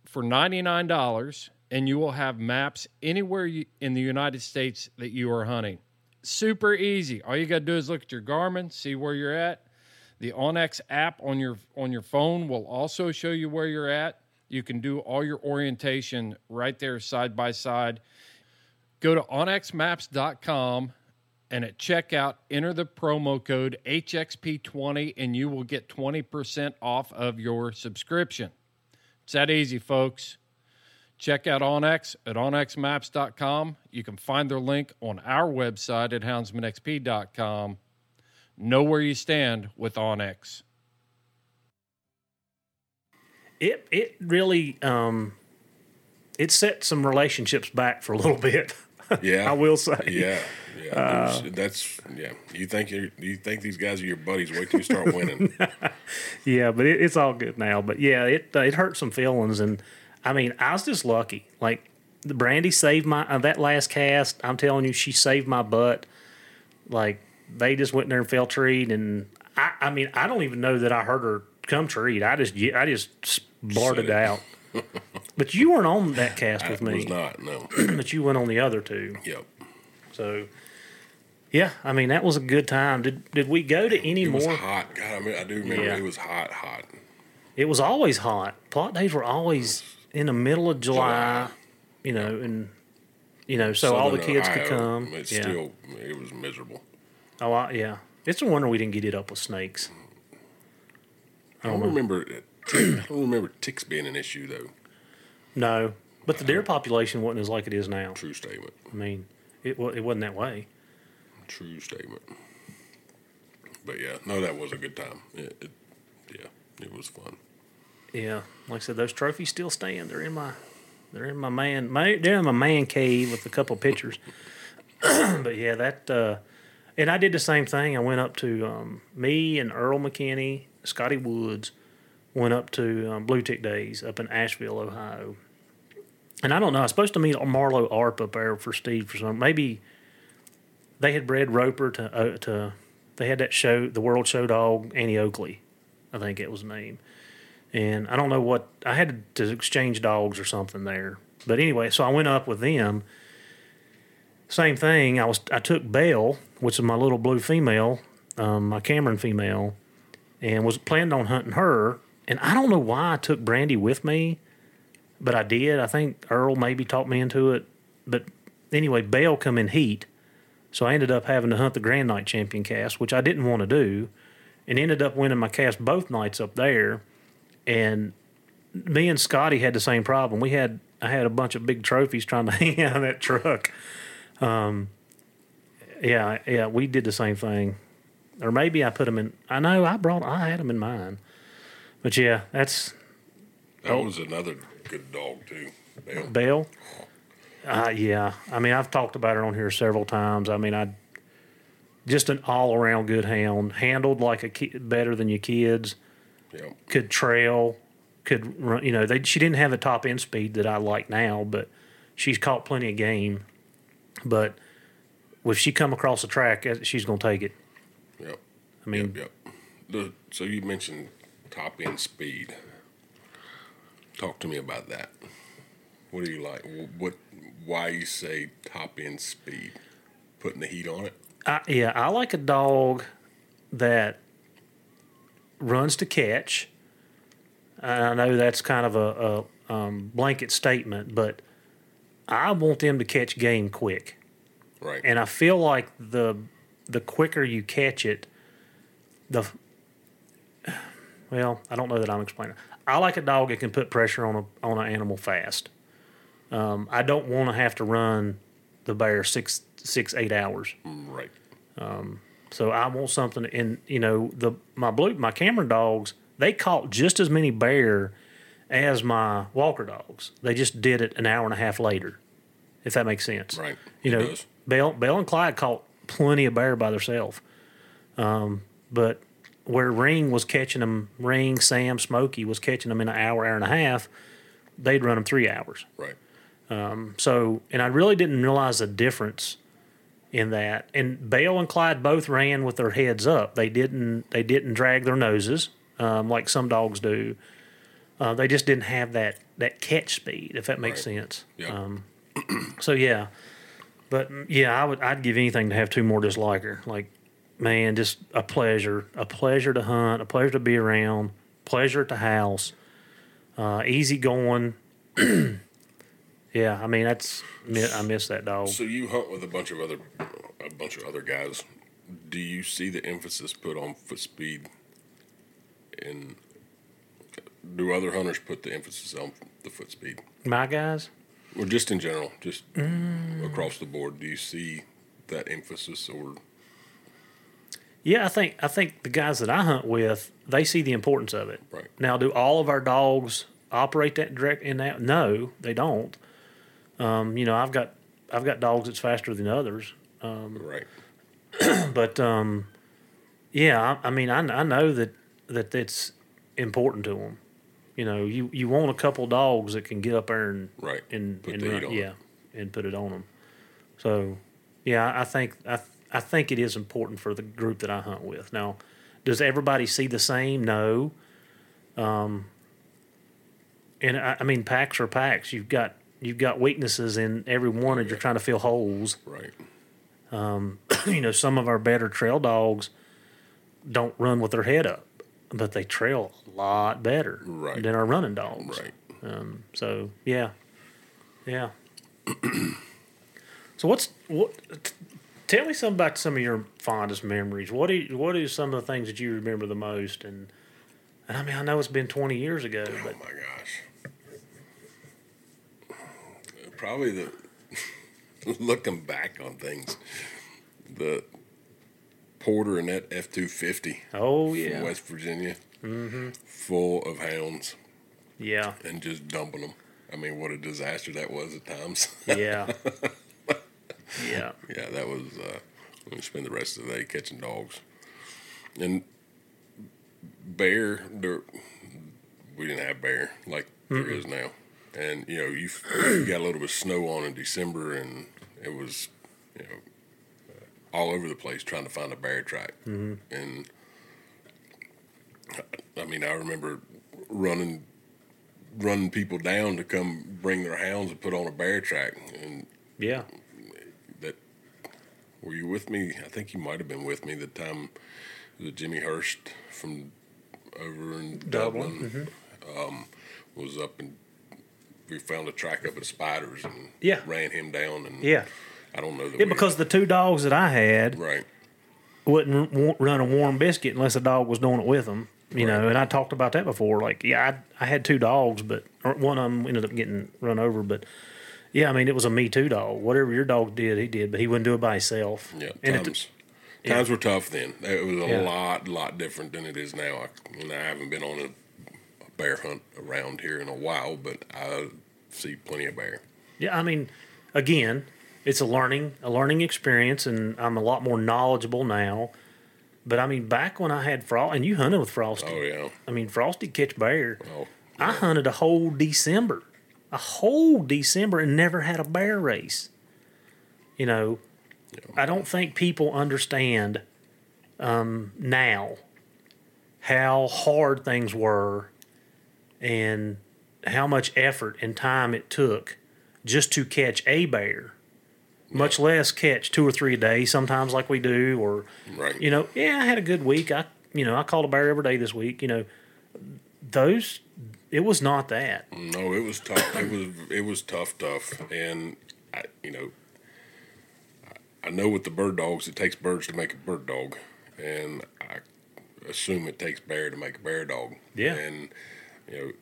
for $99 and you will have maps anywhere in the United States that you are hunting. Super easy. All you got to do is look at your Garmin, see where you're at. The onX app on your on your phone will also show you where you're at. You can do all your orientation right there side by side. Go to onxmaps.com and at checkout enter the promo code HXP20 and you will get 20% off of your subscription. It's that easy, folks. Check out onX at onxmaps.com. You can find their link on our website at houndsmanxp.com. Know where you stand with onX. It it really um, it set some relationships back for a little bit. Yeah, I will say. Yeah, yeah. Uh, that's yeah. You think you you think these guys are your buddies? Wait till you start winning. Yeah, but it, it's all good now. But yeah, it uh, it hurt some feelings, and I mean, I was just lucky. Like the Brandy saved my uh, that last cast. I'm telling you, she saved my butt. Like they just went there and fell treed, and I I mean, I don't even know that I heard her come treed. I just I just blurted out. but you weren't on that cast with I me. was not. No. but you went on the other two. Yep. So, yeah, I mean that was a good time. Did did we go to any It was more? hot. God, I mean, I do remember Yeah. it was hot, hot. It was always hot. Plott days were always in the middle of July, July. you know, and you know, so all the Southern kids could come. It's yeah. still it was miserable. oh, I, yeah. It's a wonder we didn't get it up with snakes. I don't remember. I don't remember ticks being an issue though. No, but the deer uh-huh. population wasn't as like it is now. True statement. I mean, it it wasn't that way. True statement. But yeah, no, that was a good time. It, it, yeah, it was fun. Yeah, like I said, those trophies still stand. They're in my, they're in my man, my, they're in my man cave with a couple pictures. but yeah, that, uh, and I did the same thing. I went up to um, me and Earl McKinney, Scotty Woods, went up to um, Blue Tick Days up in Ashville, Ohio. And I don't know. I was supposed to meet Marlo Arp up there for Steve for some. Maybe they had bred Roper to uh, to. They had that show, the World Show Dog, Annie Oakley, I think it was named, and I don't know what I had to exchange dogs or something there. But anyway, so I went up with them. Same thing. I was I took Belle, which is my little blue female, um, my Cameron female, and was planned on hunting her. And I don't know why I took Brandy with me, but I did. I think Earl maybe talked me into it. But anyway, Belle come in heat, so I ended up having to hunt the Grand Night Champion cast, which I didn't want to do, and ended up winning my cast both nights up there and me and Scotty had the same problem. We had I had a bunch of big trophies trying to hang out of that truck. Um, yeah, yeah, we did the same thing, or maybe I put them in. I know I brought I had them in mine, but yeah, that's That Oh. was another good dog too. Bell. Belle. Uh, yeah, I mean I've talked about her on here several times. I mean I just an all around good hound, handled like a kid, better than your kids. Yep. could trail, could run. You know, they, she didn't have the top end speed that I like now, but she's caught plenty of game. But if she come across the track, eh, she's gonna take it. Yep. I mean, Yep. Yep. The, so you mentioned top end speed. Talk to me about that. What do you like? What? Why you say top end speed? Putting the heat on it. I, yeah, I like a dog that runs to catch. I know that's kind of a, a um, blanket statement, but I want them to catch game quick, Right. and I feel like the the quicker you catch it, the well, I don't know that I'm explaining. I like a dog that can put pressure on a on an animal fast. Um, I don't want to have to run the bear six six eight hours. right. So I want something, and you know, the my blue my Cameron dogs they caught just as many bear as my Walker dogs. They just did it an hour and a half later, if that makes sense. Right. You It know, does. Bell Bell and Clyde caught plenty of bear by themselves, um, but where Ring was catching them, Ring, Sam, Smokey was catching them in an hour, hour and a half. They'd run them three hours. Right. So, and I really didn't realize the difference in that. And Bale and Clyde both ran with their heads up. They didn't. They didn't drag their noses um, like some dogs do. Uh, they just didn't have that that catch speed, if that makes Right. sense. Yeah. So yeah, but yeah, I would. I'd give anything to have two more just like her. Like, man, just a pleasure. A pleasure to hunt. A pleasure to be around. Pleasure at the house. Uh, easy going. yeah, I mean that's. I miss that dog. So you hunt with a bunch of other, a bunch of other guys. Do you see the emphasis put on foot speed? And do other hunters put the emphasis on the foot speed, My guys. or just in general, just mm. across the board? Do you see that emphasis, or Yeah, I think I think the guys that I hunt with, they see the importance of it. Right. Now, do all of our dogs operate that direct in that? No, they don't. Um, you know, I've got I've got dogs that's faster than others, right? but um, yeah, I, I mean, I, I know that that it's important to them. You know, you, you want a couple dogs that can get up there and Right. and, Put and run, yeah, and put it on them. So, yeah, I think I I think it is important for the group that I hunt with. Now, does everybody see the same? No. Um, and I, I mean, packs are packs. You've got you've got weaknesses in every one, and you're trying to fill holes. Right. Um, you know, some of our better trail dogs don't run with their head up, but they trail a lot better Right. than our running dogs. Right. Um, so yeah, yeah. so what's what? t- Tell me something about some of your fondest memories. What are what are some of the things that you remember the most? And and I mean, I know it's been twenty years ago, oh, but Oh my gosh. Probably the looking back on things, the Porter and that F two fifty oh from yeah, West Virginia, mm-hmm. full of hounds yeah, and just dumping them. I mean, what a disaster that was at times. yeah, yeah, yeah, that was. Uh, we spend the rest of the day catching dogs, and bear. There, we didn't have bear like there is now, and you know you, you got a little bit of snow on in December, and it was you know uh, all over the place trying to find a bear track, mm-hmm. and I mean I remember running running people down to come bring their hounds and put on a bear track, and yeah. that were you with me? I think you might have been with me the time that Jimmy Hurst from over in Dublin, Dublin, mm-hmm. um, was up and we found a track up at Spiders and Yeah. ran him down and Yeah, I don't know that yeah. Because the two dogs that I had, right wouldn't w- run a warm biscuit unless a dog was doing it with them. You know, and I talked about that before. Like, yeah, I, I had two dogs, but one of them ended up getting run over. But yeah, I mean, it was a me too dog. Whatever your dog did, he did, but he wouldn't do it by himself. yeah And it- times times were tough then it was a Yeah. lot lot different than it is now I, and I haven't been on a bear hunt around here in a while but I see plenty of bear yeah, I mean, again, it's a learning a learning experience, and I'm a lot more knowledgeable now. But I mean, back when I had Frost, and you hunted with Frosty. oh yeah I mean, Frosty catch bear. oh I hunted a whole December, a whole December, and never had a bear race. You know, I don't think people understand um, now how hard things were, and how much effort and time it took just to catch a bear, much less catch two or three a day, sometimes like we do, or Right. you know, yeah, I had a good week. I you know, I caught a bear every day this week. You know, those it was not that. No, it was tough. It was it was tough, tough, and I, you know, I, I know with the bird dogs, it takes birds to make a bird dog, and I assume it takes bear to make a bear dog. Yeah. and you know,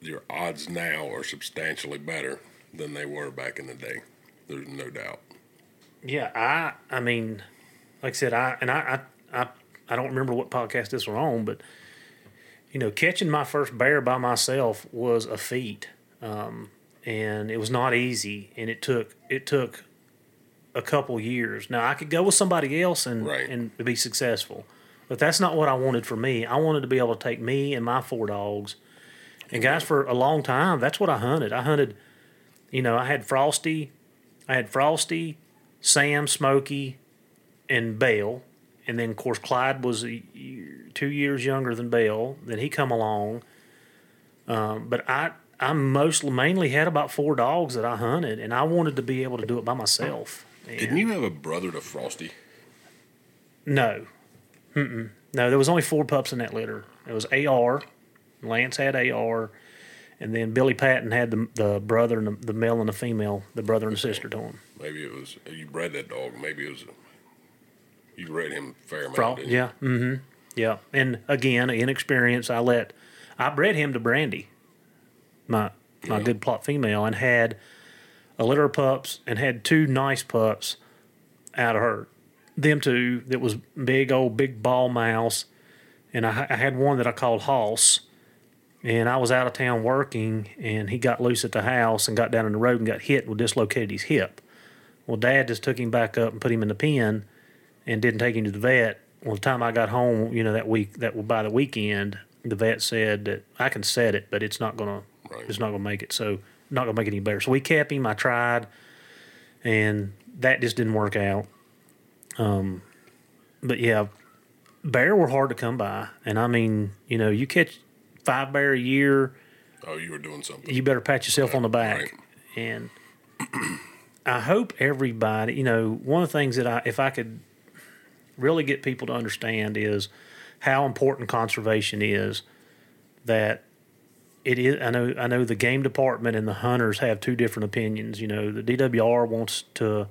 your odds now are substantially better than they were back in the day. There's no doubt. Yeah, I I mean, like I said, I and I I I, I don't remember what podcast this was on, but you know, catching my first bear by myself was a feat, um, and it was not easy, and it took it took a couple years. Now I could go with somebody else and Right. and be successful, but that's not what I wanted for me. I wanted to be able to take me and my four dogs, and guys, for a long time, that's what I hunted. I hunted, you know, I had Frosty, I had Frosty, Sam, Smokey, and Bale, and then of course Clyde was a, year- two years younger than Bale. Then he come along, um, but I I mostly mainly had about four dogs that I hunted, and I wanted to be able to do it by myself. Didn't you have a brother to Frosty? No, Mm-mm. no, there was only four pups in that litter. It was AR, Lance had AR, and then Billy Patton had the the brother and the, the male and the female, the brother and sister to him. Maybe it was you bred that dog. Maybe it was you bred him fair amount. Fro- didn't you? yeah, mm-hmm, yeah. And again, inexperience. I let I bred him to Brandy, my my Yeah. good Plott female, and had a litter of pups and had two nice pups out of her. Them two that was big old big ball mouse, and I, I had one that I called Hoss. And I was out of town working, and he got loose at the house and got down in the road and got hit and dislocated his hip. Well, Dad just took him back up and put him in the pen, and didn't take him to the vet. Well, the time I got home, you know, that week, that by the weekend, the vet said that I can set it, but it's not gonna, Right. it's not gonna make it. So not gonna make it any better. So we kept him. I tried, and that just didn't work out. Um, but yeah, bear were hard to come by, and I mean, you know, you catch five bear a year, Oh, you were doing something. you better pat yourself on the back. Right. And I hope everybody, you know, one of the things that I, if I could really get people to understand is how important conservation is. That it is. I know. I know the game department and the hunters have two different opinions. You know, the DWR wants to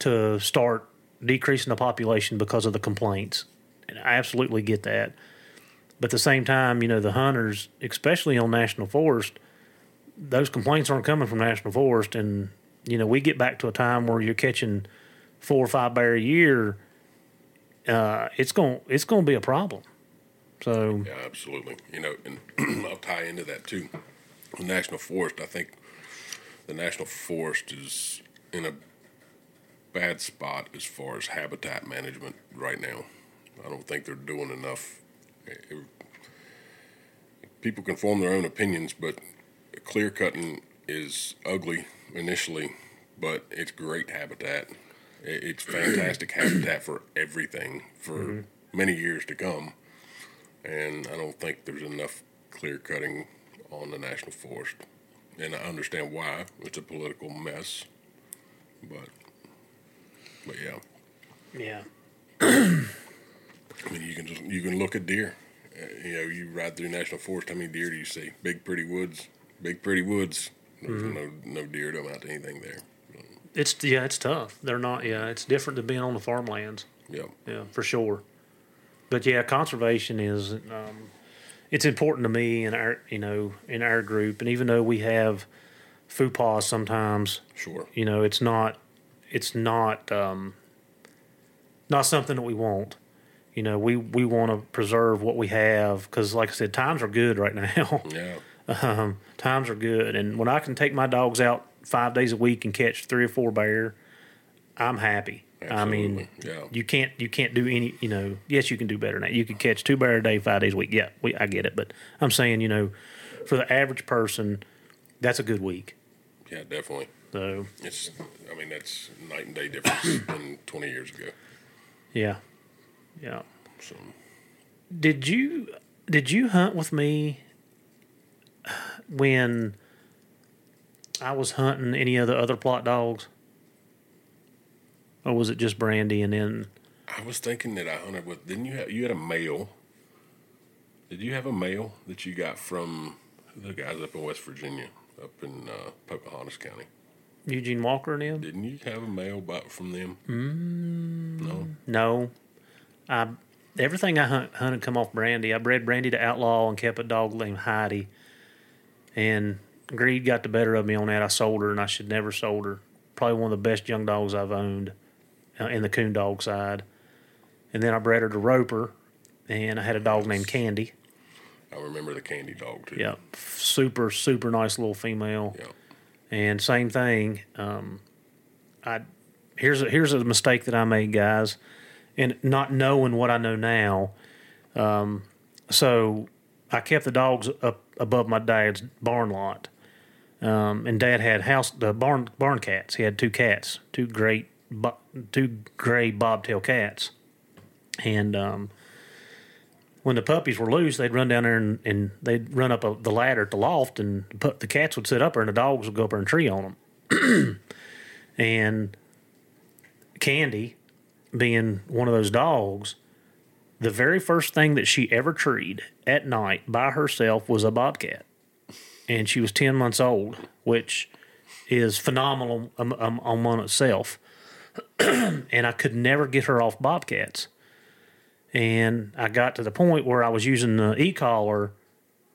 to start decreasing the population because of the complaints, and I absolutely get that. But at the same time, you know, the hunters, especially on national forest, those complaints aren't coming from national forest, and you know, we get back to a time where you're catching four or five bear a year. Uh, it's going it's going to be a problem. So Yeah, absolutely. You know, and I'll tie into that too. The national forest, I think the national forest is in a bad spot as far as habitat management right now. I don't think they're doing enough. It- people can form their own opinions, but clear cutting is ugly initially, but it's great habitat. It's fantastic habitat for everything for mm-hmm. many years to come and I don't think there's enough clear cutting on the national forest. And I understand why. It's a political mess. But but yeah. yeah, I mean you can just you can look at deer. Uh, you know, you ride through national forest, how many deer do you see? Big pretty woods. Big pretty woods. There's no no deer to amount to anything there. it's yeah, it's tough. They're not. Yeah, it's different than being on the farmlands. Yep. Yeah, for sure. But yeah, conservation is um, it's important to me in our you know in our group, and even though we have FUPAs sometimes, Sure. you know, it's not it's not um, not something that we want. You know, we we want to preserve what we have because, like I said, times are good right now. Yeah. um, times are good, and when I can take my dogs out five days a week and catch three or four bear, I'm happy. Absolutely. I mean, yeah. you can't you can't do any. You know, yes, you can do better than that. You can catch two bear a day, five days a week. Yeah, we I get it, but I'm saying, you know, for the average person, that's a good week. Yeah, definitely. So It's I mean that's night and day difference than twenty years ago. yeah, yeah. So Did you did you hunt with me when I was hunting any of the other Plott dogs, or was it just Brandy and then? I was thinking that I hunted with. Didn't you have? You had a male. Did you have a male that you got from the guys up in West Virginia, up in uh, Pocahontas County? Eugene Walker and them? Didn't you have a male bought from them? Mm. No. No, I everything I hunt, hunted come off Brandy. I bred Brandy to Outlaw and kept a dog named Heidi, and greed got the better of me on that. I sold her, and I should never sold her. Probably one of the best young dogs I've owned uh, in the coon dog side. And then I bred her to Roper, and I had a dog named Candy. I remember the candy dog too. Yep, super super nice little female. Yeah. And same thing. Um, I here's a, here's a mistake that I made, guys, and not knowing what I know now. Um, so I kept the dogs up above my dad's barn lot, um, and Dad had house the barn barn cats. He had two cats, two great two gray bobtail cats, and um, when the puppies were loose, they'd run down there and, and they'd run up a, the ladder at the loft, and put, the cats would sit up there, and the dogs would go up there and tree on them. and Candy, being one of those dogs, the very first thing that she ever treed at night by herself was a bobcat, and she was ten months old, which is phenomenal um, um, on itself. and I could never get her off bobcats and I got to the point where I was using the e-collar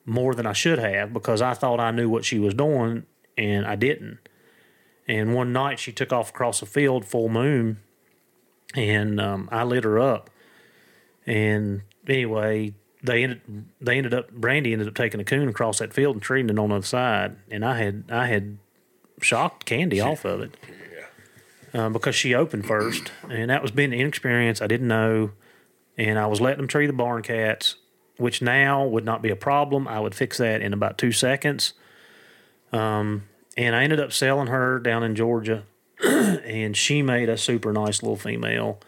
more than I should have because I thought I knew what she was doing and I didn't. And one night she took off across the field full moon, and um, I lit her up. And anyway, they ended they ended up Brandy ended up taking a coon across that field and treeing it on the other side, and I had I had shocked Candy off of it Yeah. um, because she opened first, and that was being inexperienced. I didn't know, and I was letting them tree the barn cats, which now would not be a problem. I would fix that in about two seconds. Um, and I ended up selling her down in Georgia, and she made a super nice little female.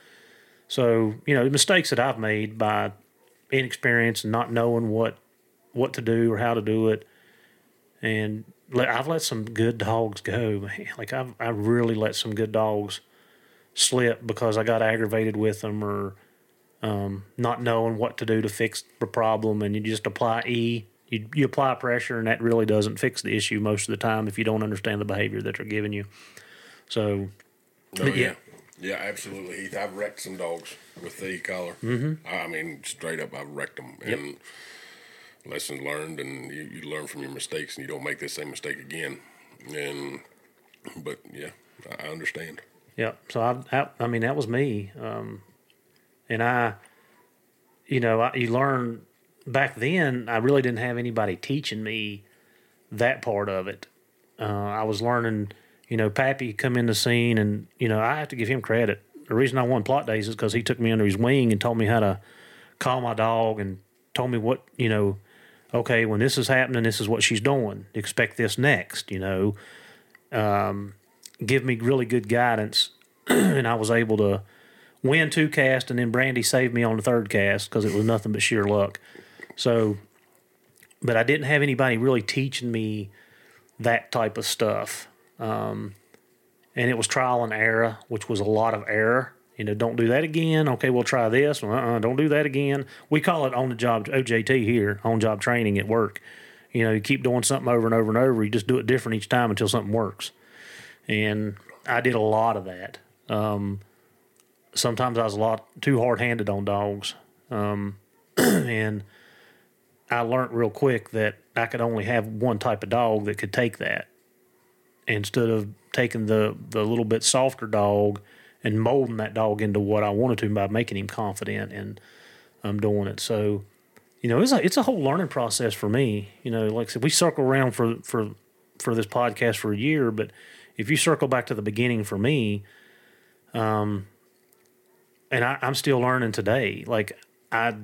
So you know, mistakes that I've made by inexperience and not knowing what what to do or how to do it, and let, I've let some good dogs go. Man. Like I've I really let some good dogs slip because I got aggravated with them or um, not knowing what to do to fix the problem, and you just apply E. You, you apply pressure, and that really doesn't fix the issue most of the time if you don't understand the behavior that they're giving you. So, Oh, But yeah. yeah. yeah. absolutely, Heath. I've wrecked some dogs with the e-collar. Mm-hmm. I, mean, straight up, I've wrecked them. And lessons learned, and you, you learn from your mistakes, and you don't make the same mistake again. And but yeah, I, I understand. Yeah. So I, I, I mean, that was me. Um, and I, you know, I, you learn back then. I really didn't have anybody teaching me that part of it. Uh, I was learning. You know, Pappy come in the scene, and you know, I have to give him credit. The reason I won Plott days is because he took me under his wing and taught me how to call my dog and told me what you know. Okay, when this is happening, this is what she's doing. Expect this next. You know, um, give me really good guidance, and I was able to win two casts, and then Brandy saved me on the third cast because it was nothing but sheer luck. So, but I didn't have anybody really teaching me that type of stuff, um, and it was trial and error, which was a lot of error. You know, don't do that again. Okay, we'll try this. Uh, uh don't do that again. We call it on the job OJT here, on job training at work. You know, you keep doing something over and over and over. You just do it different each time until something works and I did a lot of that. Um, sometimes I was a lot too hard handed on dogs, um, and I learned real quick that I could only have one type of dog that could take that, instead of taking the the little bit softer dog and molding that dog into what I wanted to by making him confident and um, doing it. So, you know, it's a it's a whole learning process for me. You know, like I said, we circle around for for for this podcast for a year, but if you circle back to the beginning for me, um, and I, I'm still learning today. Like I,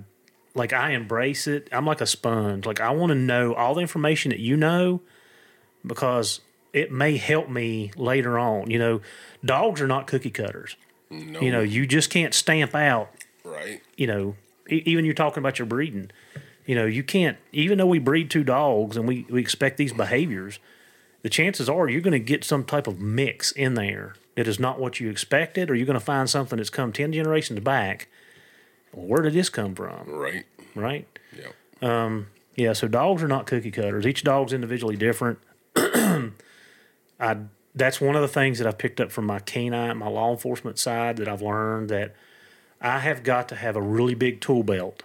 like I embrace it. I'm like a sponge. Like I want to know all the information that you know, because it may help me later on. You know, dogs are not cookie cutters. No, You know, you just can't stamp out right? you know, e- even you're talking about your breeding, You know, you can't even though we breed two dogs and we, we expect these behaviors, the chances are you're going to get some type of mix in there that is not what you expected, or you're going to find something that's come ten generations back. Well, where did this come from? Right. Right? Yeah. Um, Yeah, so dogs are not cookie cutters. Each dog's individually different. I that's one of the things that I've picked up from my canine, my law enforcement side that I've learned that I have got to have a really big tool belt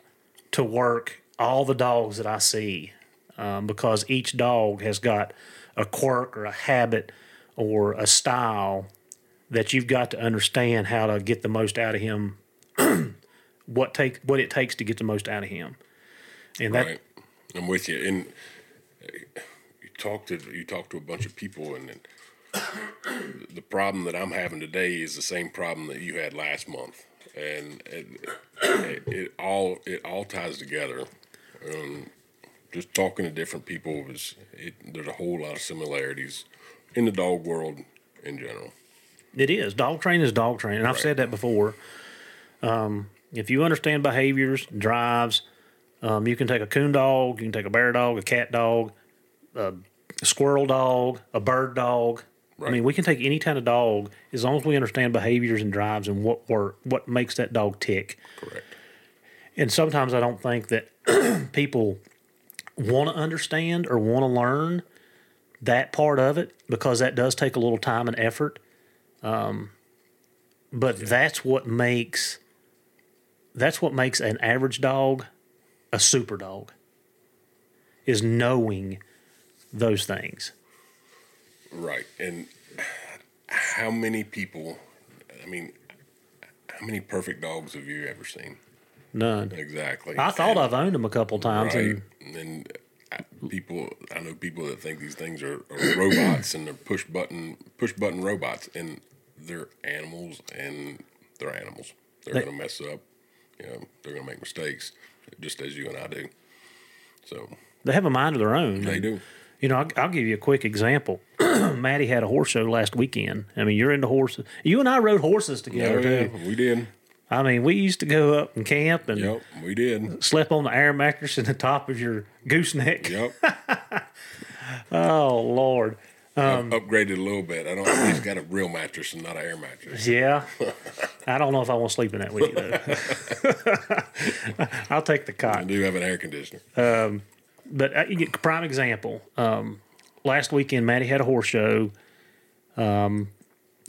to work all the dogs that I see um, because each dog has got a quirk or a habit or a style that you've got to understand how to get the most out of him. what take what it takes to get the most out of him, and that. I'm with you. And talk to you talk to a bunch of people, and the problem that I'm having today is the same problem that you had last month, and it, it, it all it all ties together. Um, just talking to different people is it, there's a whole lot of similarities in the dog world in general. It is. Dog training is dog training. And I've Right. said that before. Um, if you understand behaviors, drives, um, you can take a coon dog, you can take a bear dog, a cat dog, a squirrel dog, a bird dog. I mean, we can take any kind of dog as long as we understand behaviors and drives and what work, what makes that dog tick. Correct. And sometimes I don't think that people want to understand or want to learn that part of it because that does take a little time and effort. Um, but that's what makes that's what makes an average dog a super dog is knowing those things. Right. And how many people? I mean, how many perfect dogs have you ever seen? None. Exactly. I thought And- I've owned them a couple times, Right. and And then people, I know people that think these things are, are robots and they're push button push button robots, and they're animals, and they're animals. They're They- going to mess up. You know, they're going to make mistakes, just as you and I do. So they have a mind of their own. they do. You know, I'll, I'll give you a quick example. Maddie had a horse show last weekend. I mean, you're into horses. You and I rode horses together Oh, too. yeah, we did. I mean, we used to go up and camp and Yep, we did. sleep on the air mattress in the top of your gooseneck. Yep. Oh Lord, um, I've upgraded a little bit. I don't. He's got a real mattress and not an air mattress. yeah. I don't know if I want to sleep in that with you though. I'll take the cot. I do have an air conditioner. Um, But uh, prime example. Um, last weekend, Maddie had a horse show. Um,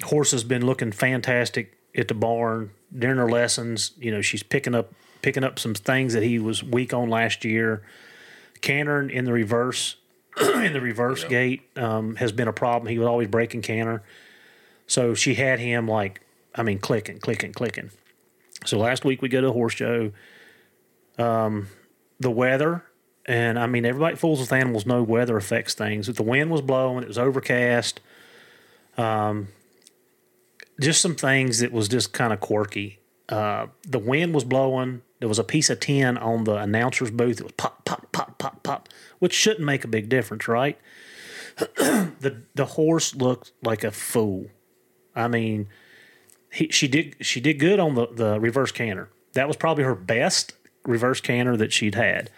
horse has been looking fantastic at the barn during her lessons. You know, she's picking up picking up some things that he was weak on last year. Cantering in the reverse in the reverse Yeah. gait um, has been a problem. He was always breaking canter. So she had him like, I mean, clicking, clicking, clicking. So last week we go to a horse show. Um, the weather, and I mean, everybody fools with animals know weather affects things. If the wind was blowing, it was overcast. Um, just some things that was just kind of quirky. Uh, the wind was blowing. There was a piece of tin on the announcer's booth. It was pop, pop, pop, pop, pop, which shouldn't make a big difference, right? the the horse looked like a fool. I mean, he, she did she did good on the, the reverse canter. That was probably her best reverse canter that she'd had.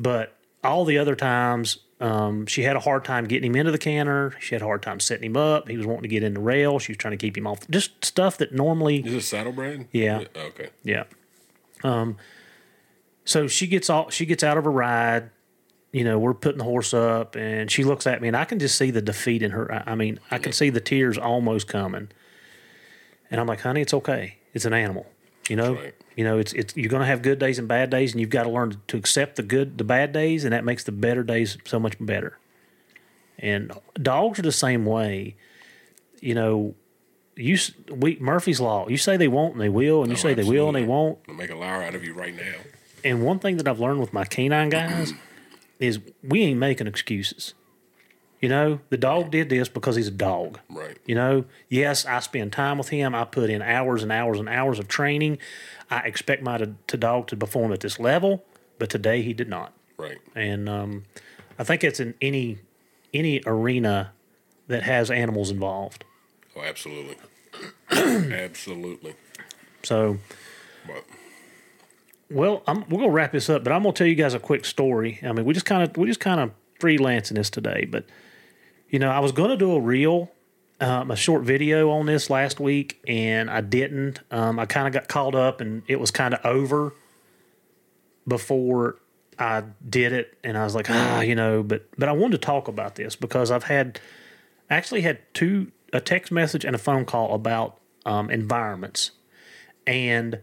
But all the other times, um, she had a hard time getting him into the canter. She had a hard time setting him up. He was wanting to get in the rail. She was trying to keep him off. Just stuff that normally Is this saddlebred? Yeah. Okay. yeah. Um, so she gets all she gets out of her ride. You know, we're putting the horse up, and she looks at me, and I can just see the defeat in her. I mean, I can see the tears almost coming. And I'm like, honey, it's okay. It's an animal. You know, right. you know, it's it's you're gonna have good days and bad days, and you've got to learn to accept the good, the bad days, and that makes the better days so much better. And dogs are the same way. You know, you we Murphy's law. You say they won't and they will, and you Oh, say they will and they won't. I'll make a liar out of you right now. And one thing that I've learned with my canine guys is we ain't making excuses. You know, the dog did this because he's a dog. Right. You know, yes, I spend time with him. I put in hours and hours and hours of training. I expect my to, to dog to perform at this level, but today he did not. Right. And um, I think it's in any any arena that has animals involved. Oh, absolutely. absolutely. So But Well, I'm, we're gonna wrap this up, but I'm gonna tell you guys a quick story. I mean, we just kind of we just kind of freelancing this today, but you know, I was gonna do a reel, um, a short video on this last week, and I didn't. Um, I kind of got caught up, and it was kind of over before I did it, and I was like, ah, you know, but but I wanted to talk about this because I've had actually had two a text message and a phone call about um, environments and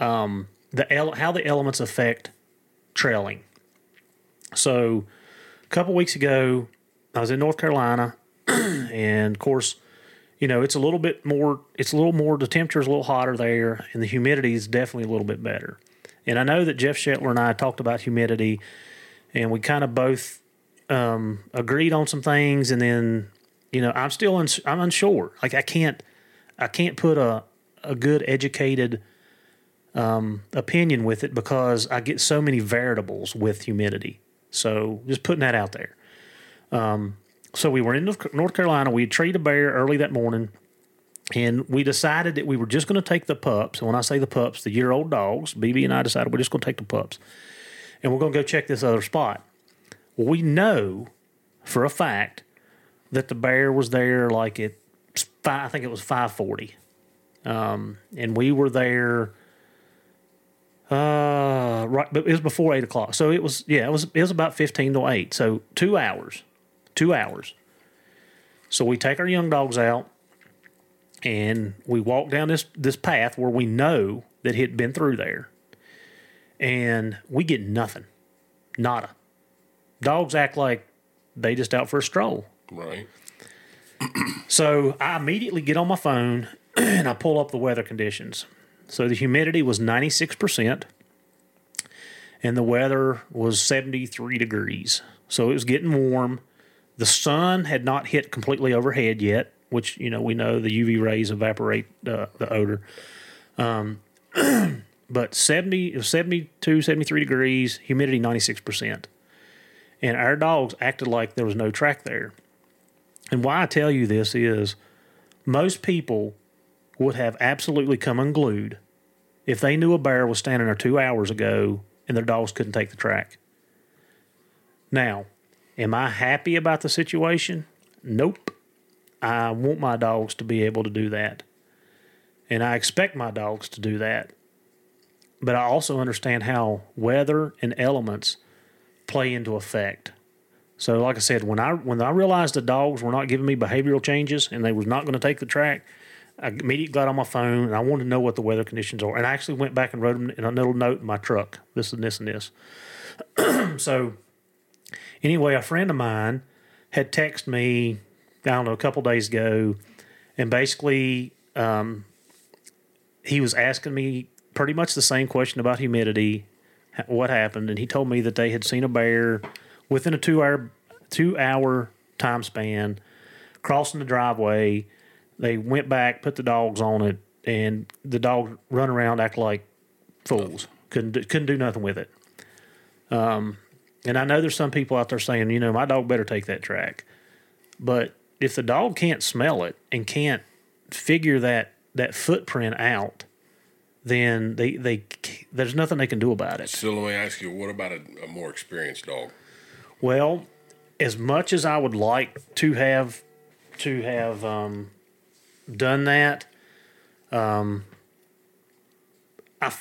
um, the ele- how the elements affect trailing. So, a couple weeks ago, I was in North Carolina, and of course, you know it's a little bit more. It's a little more. The temperature is a little hotter there, and the humidity is definitely a little bit better. And I know that Jeff Schettler and I talked about humidity, and we kind of both um, agreed on some things, and then you know I'm still uns- I'm unsure. Like I can't I can't put a a good educated um, opinion with it because I get so many variables with humidity. So just putting that out there. Um, so we were in North Carolina. We had treated a bear early that morning, and we decided that we were just going to take the pups. And when I say the pups, the year old dogs, BB and I decided we're just going to take the pups, and we're going to go check this other spot. We know for a fact that the bear was there like at five, I think it was five forty, um, and we were there. Uh, right, but it was before eight o'clock, so it was yeah, it was it was about fifteen to eight, so two hours, two hours. So we take our young dogs out, and we walk down this this path where we know that he had been through there, and we get nothing, nada. Dogs act like they just out for a stroll. Right. So I immediately get on my phone and I pull up the weather conditions. So the humidity was 96% and the weather was 73 degrees. So it was getting warm. The sun had not hit completely overhead yet, which, you know, we know the UV rays evaporate uh, the odor. Um, but 70, 72, 73 degrees, humidity 96%. And our dogs acted like there was no track there. And why I tell you this is most people would have absolutely come unglued if they knew a bear was standing there two hours ago and their dogs couldn't take the track. Now, am I happy about the situation? Nope. I want my dogs to be able to do that. And I expect my dogs to do that. But I also understand how weather and elements play into effect. So, like I said, when I when I realized the dogs were not giving me behavioral changes and they was not going to take the track, I immediately got on my phone and I wanted to know what the weather conditions are. And I actually went back and wrote them in a little note in my truck. This and this and this. so, anyway, a friend of mine had texted me, I don't know, a couple days ago, and basically um, he was asking me pretty much the same question about humidity, what happened, and he told me that they had seen a bear within a two hour two hour time span, crossing the driveway. They went back, put the dogs on it, and the dogs run around act like fools. Couldn't do, couldn't do nothing with it. Um, and I know there's some people out there saying, you know, my dog better take that track. But if the dog can't smell it and can't figure that that footprint out, then they they there's nothing they can do about it. So let me ask you, what about a, a more experienced dog? Well, as much as I would like to have to have um, done that, um, I,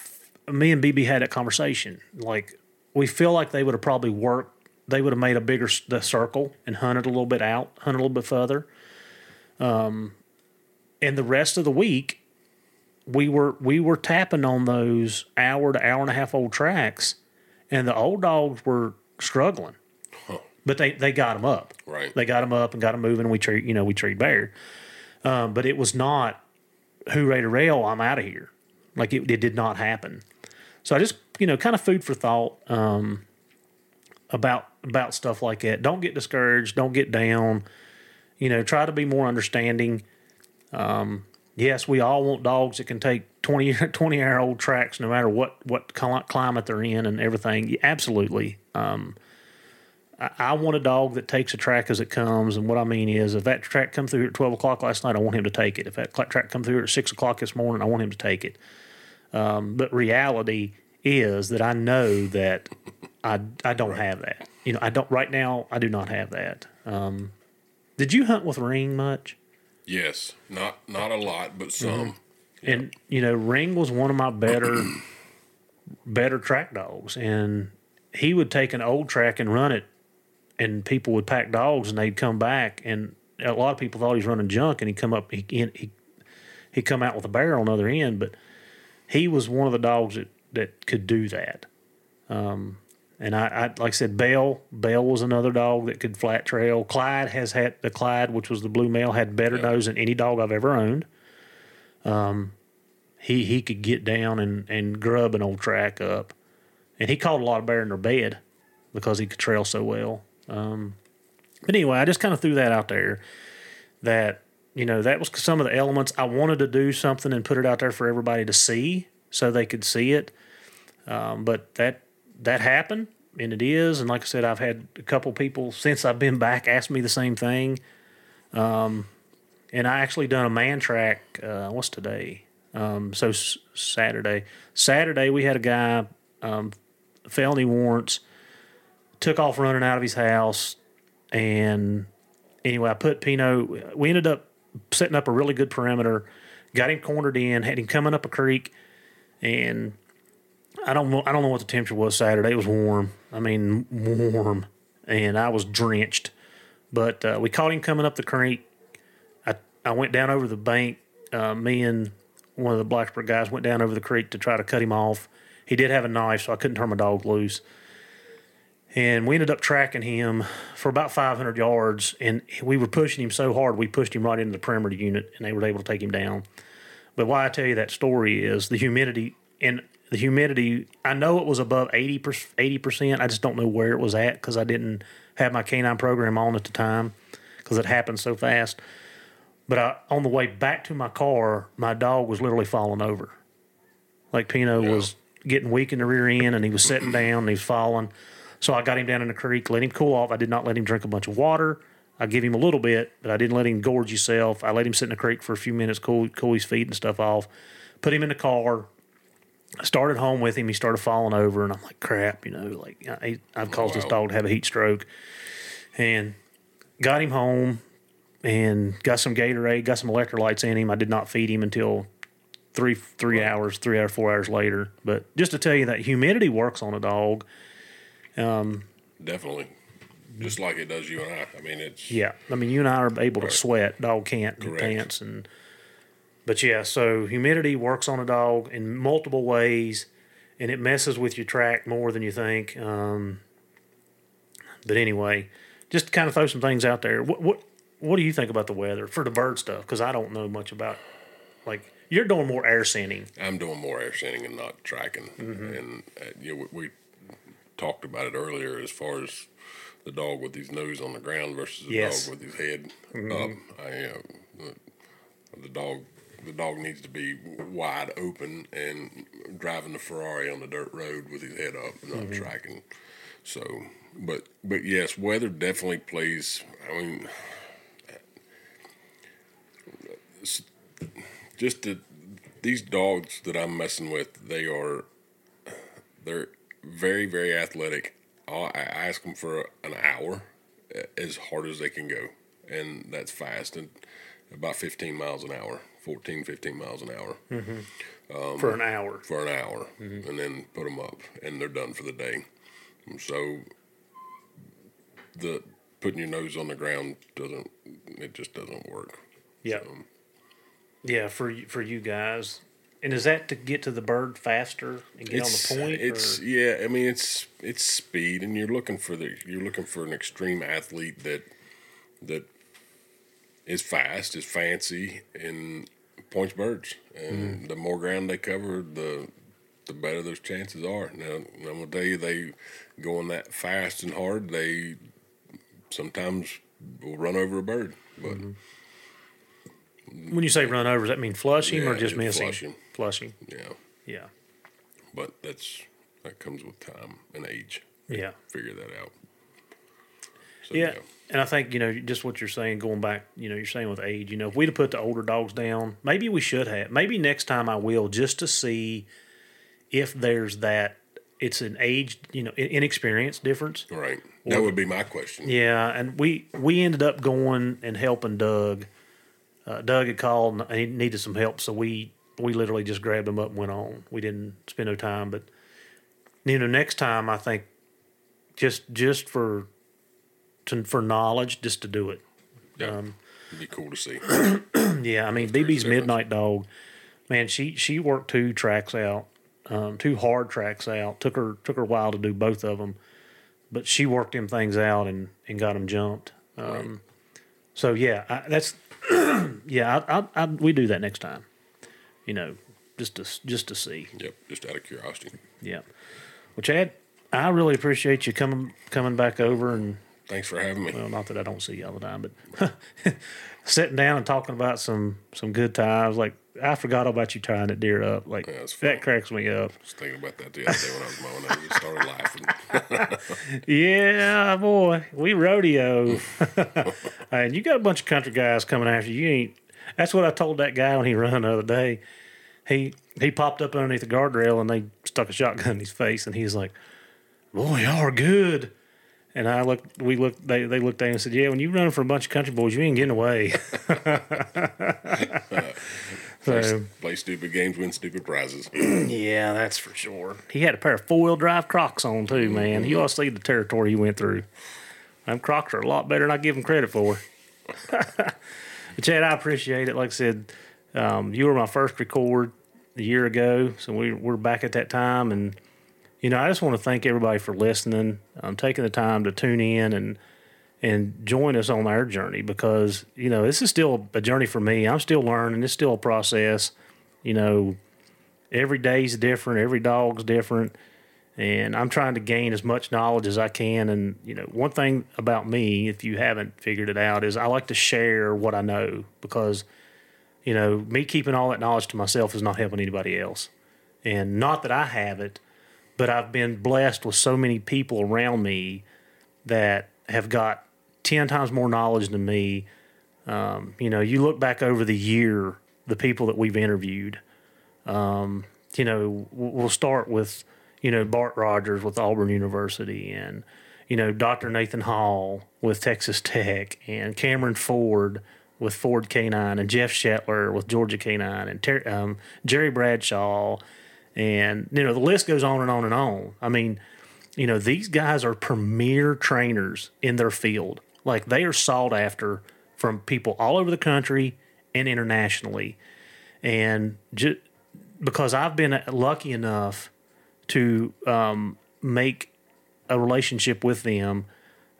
me and BB had a conversation. Like we feel like they would have probably worked. They would have made a bigger the circle and hunted a little bit out, hunted a little bit further. Um, and the rest of the week, we were we were tapping on those hour to hour and a half old tracks, and the old dogs were struggling but they they got them up. Right. They got them up and got them moving. We treat you know we treat bear, um, but it was not hooray to rail. I'm out of here. Like it, it did not happen. So I just you know kind of food for thought um, about about stuff like that. Don't get discouraged. Don't get down. You know, try to be more understanding. Um, yes, we all want dogs that can take 20, 20 hour old tracks no matter what what climate they're in and everything. Absolutely. Um, I, I want a dog that takes a track as it comes, and what I mean is, if that track come through at twelve o'clock last night, I want him to take it. If that track come through at six o'clock this morning, I want him to take it. Um, but reality is that I know that I I don't have that. You know, I don't right now. I do not have that. Um, did you hunt with ring much? Yes, not not a lot, but some. And you know, Ring was one of my better better track dogs, and he would take an old track and run it, and people would pack dogs, and they'd come back, and a lot of people thought he was running junk, and he'd come up, he he he'd come out with a barrel on the other end, but he was one of the dogs that that could do that. Um, and I, I like I said, Bell Bell was another dog that could flat trail. Clyde has had the Clyde, which was the blue male, had better nose than any dog I've ever owned. Um, he he could get down and and grub an old track up, and he caught a lot of bear in their bed because he could trail so well. Um, but anyway, I just kind of threw that out there that you know that was some of the elements I wanted to do something and put it out there for everybody to see so they could see it. Um, but that that happened and it is and like I said I've had a couple people since I've been back ask me the same thing. Um, and I actually done a man track. Uh, what's today? Um, so s- Saturday. Saturday we had a guy um, felony warrants took off running out of his house and anyway I put Pino. We ended up setting up a really good perimeter. Got him cornered in. Had him coming up a creek, and I don't know. I don't know what the temperature was Saturday. It was warm. I mean, warm, and I was drenched. But uh, we caught him coming up the creek. I I went down over the bank. Uh, me and one of the Blacksburg guys went down over the creek to try to cut him off. He did have a knife, so I couldn't turn my dog loose. And we ended up tracking him for about 500 yards, and we were pushing him so hard we pushed him right into the perimeter unit, and they were able to take him down. But why I tell you that story is the humidity and the humidity. I know it was above 80 percent. I just don't know where it was at because I didn't have my canine program on at the time because it happened so fast. But I, on the way back to my car, my dog was literally falling over. Like Pino was getting weak in the rear end, and he was sitting down, and he was falling. So I got him down in the creek, let him cool off. I did not let him drink a bunch of water. I give him a little bit, but I didn't let him gorge himself. I let him sit in the creek for a few minutes, cool cool his feet and stuff off. Put him in the car. I started home with him. He started falling over, and I'm like, crap, you know, like I, I've caused this Wow. dog to have a heat stroke. And got him home and got some Gatorade, got some electrolytes in him. I did not feed him until three three hours, three hours, four hours later. But just to tell you that humidity works on a dog. Um, Definitely, just like it does you and I. I mean, it's Yeah, I mean, you and I are able to sweat. Dog can't in pants, and but yeah, so humidity works on a dog in multiple ways, and it messes with your track more than you think. Um, but anyway, just to kind of throw some things out there. What what what do you think about the weather for the bird stuff? Because I don't know much about. Like you're doing more air scenting. I'm doing more air scenting and not tracking. Mm-hmm. And uh, you know, we, we talked about it earlier as far as the dog with his nose on the ground versus the Yes. Mm-hmm. dog with his head up. I, uh, the, the dog the dog needs to be wide open and driving the Ferrari on the dirt road with his head up, not Mm-hmm. tracking. So, but but yes, weather definitely plays. I mean, just the these dogs that I'm messing with, they are they're very very athletic. I'll, I ask them for an hour, as hard as they can go, and that's fast and about 15 miles an hour, 14, 15 miles an hour mm-hmm. um, for an hour. for an hour, mm-hmm. and then put them up, and they're done for the day. And so the putting your nose on the ground doesn't it just doesn't work. Yeah. Yeah, for for you guys. And is that to get to the bird faster and get it's, on the point? It's or- yeah. I mean, it's it's speed, and you're looking for the you're looking for an extreme athlete that that is fast, is fancy, and points birds. And Mm-hmm. the more ground they cover, the the better those chances are. Now, I'm gonna tell you, they going that fast and hard, they sometimes will run over a bird, but. Mm-hmm. when you say run over, does that mean flush him or Yeah, just just miss him? Flush him. Flush him. Yeah, Yeah. but that's that comes with time and age. Yeah. Figure that out. So, Yeah. And I think, you know, just what you're saying, going back, you know, you're saying with age, you know, if we'd have put the older dogs down, maybe we should have. Maybe next time I will, just to see if there's that, it's an age, you know, in- inexperience difference. Right. That would be my question. Yeah, and we we ended up going and helping Doug. Uh, Doug had called and he needed some help, so we we literally just grabbed them up and went on. We didn't spend no time, but you know, next time I think just just for to, for knowledge, just to do it. Yeah. It'd be cool to see. Yeah, I mean BB's. Midnight Dog, man, she she worked two tracks out, um, two hard tracks out. Took her took her a while to do both of them, but she worked them things out and and got them jumped. Um, So yeah, I, that's yeah. I, I, I we do that next time. You know, just to just to see. yep. Just out of curiosity. Yep. Well, Chad, I really appreciate you coming coming back over and Thanks for having me. well, not that I don't see you all the time, but sitting down and talking about some some good times. Like I forgot about you tying that deer up. Like Yeah, that cracks me up. I was thinking about that the other day when I was mowing. I just started laughing. Yeah, boy, we rodeo, and you got a bunch of country guys coming after you. You ain't. That's what I told that guy when he run the other day. He he popped up underneath the guardrail and they stuck a shotgun in his face, and he's like, "Boy, y'all are good." And I looked, we looked, they, they looked at him and said, Yeah, when you run for a bunch of country boys, you ain't getting away. so, Play stupid games, win stupid prizes. yeah, that's for sure. He had a pair of four wheel drive Crocs on, too, mm-hmm. man. You ought to see the territory he went through. Them Crocs are a lot better than I give him credit for. but Chad, I appreciate it. Like I said, um, you were my first record a year ago, so we, we're back at that time. And, you know, I just want to thank everybody for listening, um, taking the time to tune in and and join us on our journey because you know this is still a journey for me. I'm still learning. It's still a process. You know, every day's different. Every dog's different, and I'm trying to gain as much knowledge as I can. And you know, one thing about me, if you haven't figured it out, is I like to share what I know because you know me keeping all that knowledge to myself is not helping anybody else. And not that I have it, but I've been blessed with so many people around me that have got 10 times more knowledge than me. Um, you know, you look back over the year, the people that we've interviewed, um, you know, we'll start with, you know, Bart Rogers with Auburn University and, you know, Dr. Nathan Hall with Texas Tech and Cameron Ford with Ford K9 and Jeff Schettler with Georgia K9 and Ter- um, Jerry Bradshaw. And, you know, the list goes on and on and on. I mean, you know, these guys are premier trainers in their field. Like they are sought after from people all over the country and internationally. And because I've been lucky enough to um, make a relationship with them,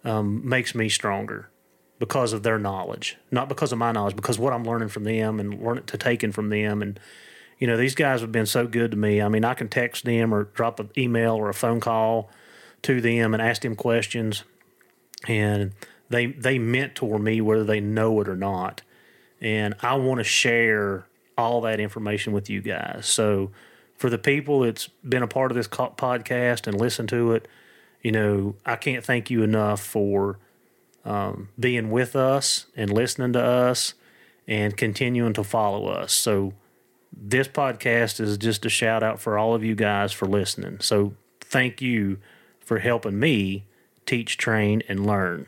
um, makes me stronger because of their knowledge, not because of my knowledge, because what I'm learning from them and learning to taking from them. And, you know, these guys have been so good to me. I mean, I can text them or drop an email or a phone call to them and ask them questions and they they mentor me whether they know it or not and i want to share all that information with you guys so for the people that's been a part of this podcast and listened to it you know i can't thank you enough for um, being with us and listening to us and continuing to follow us so this podcast is just a shout out for all of you guys for listening so thank you for helping me teach, train, and learn.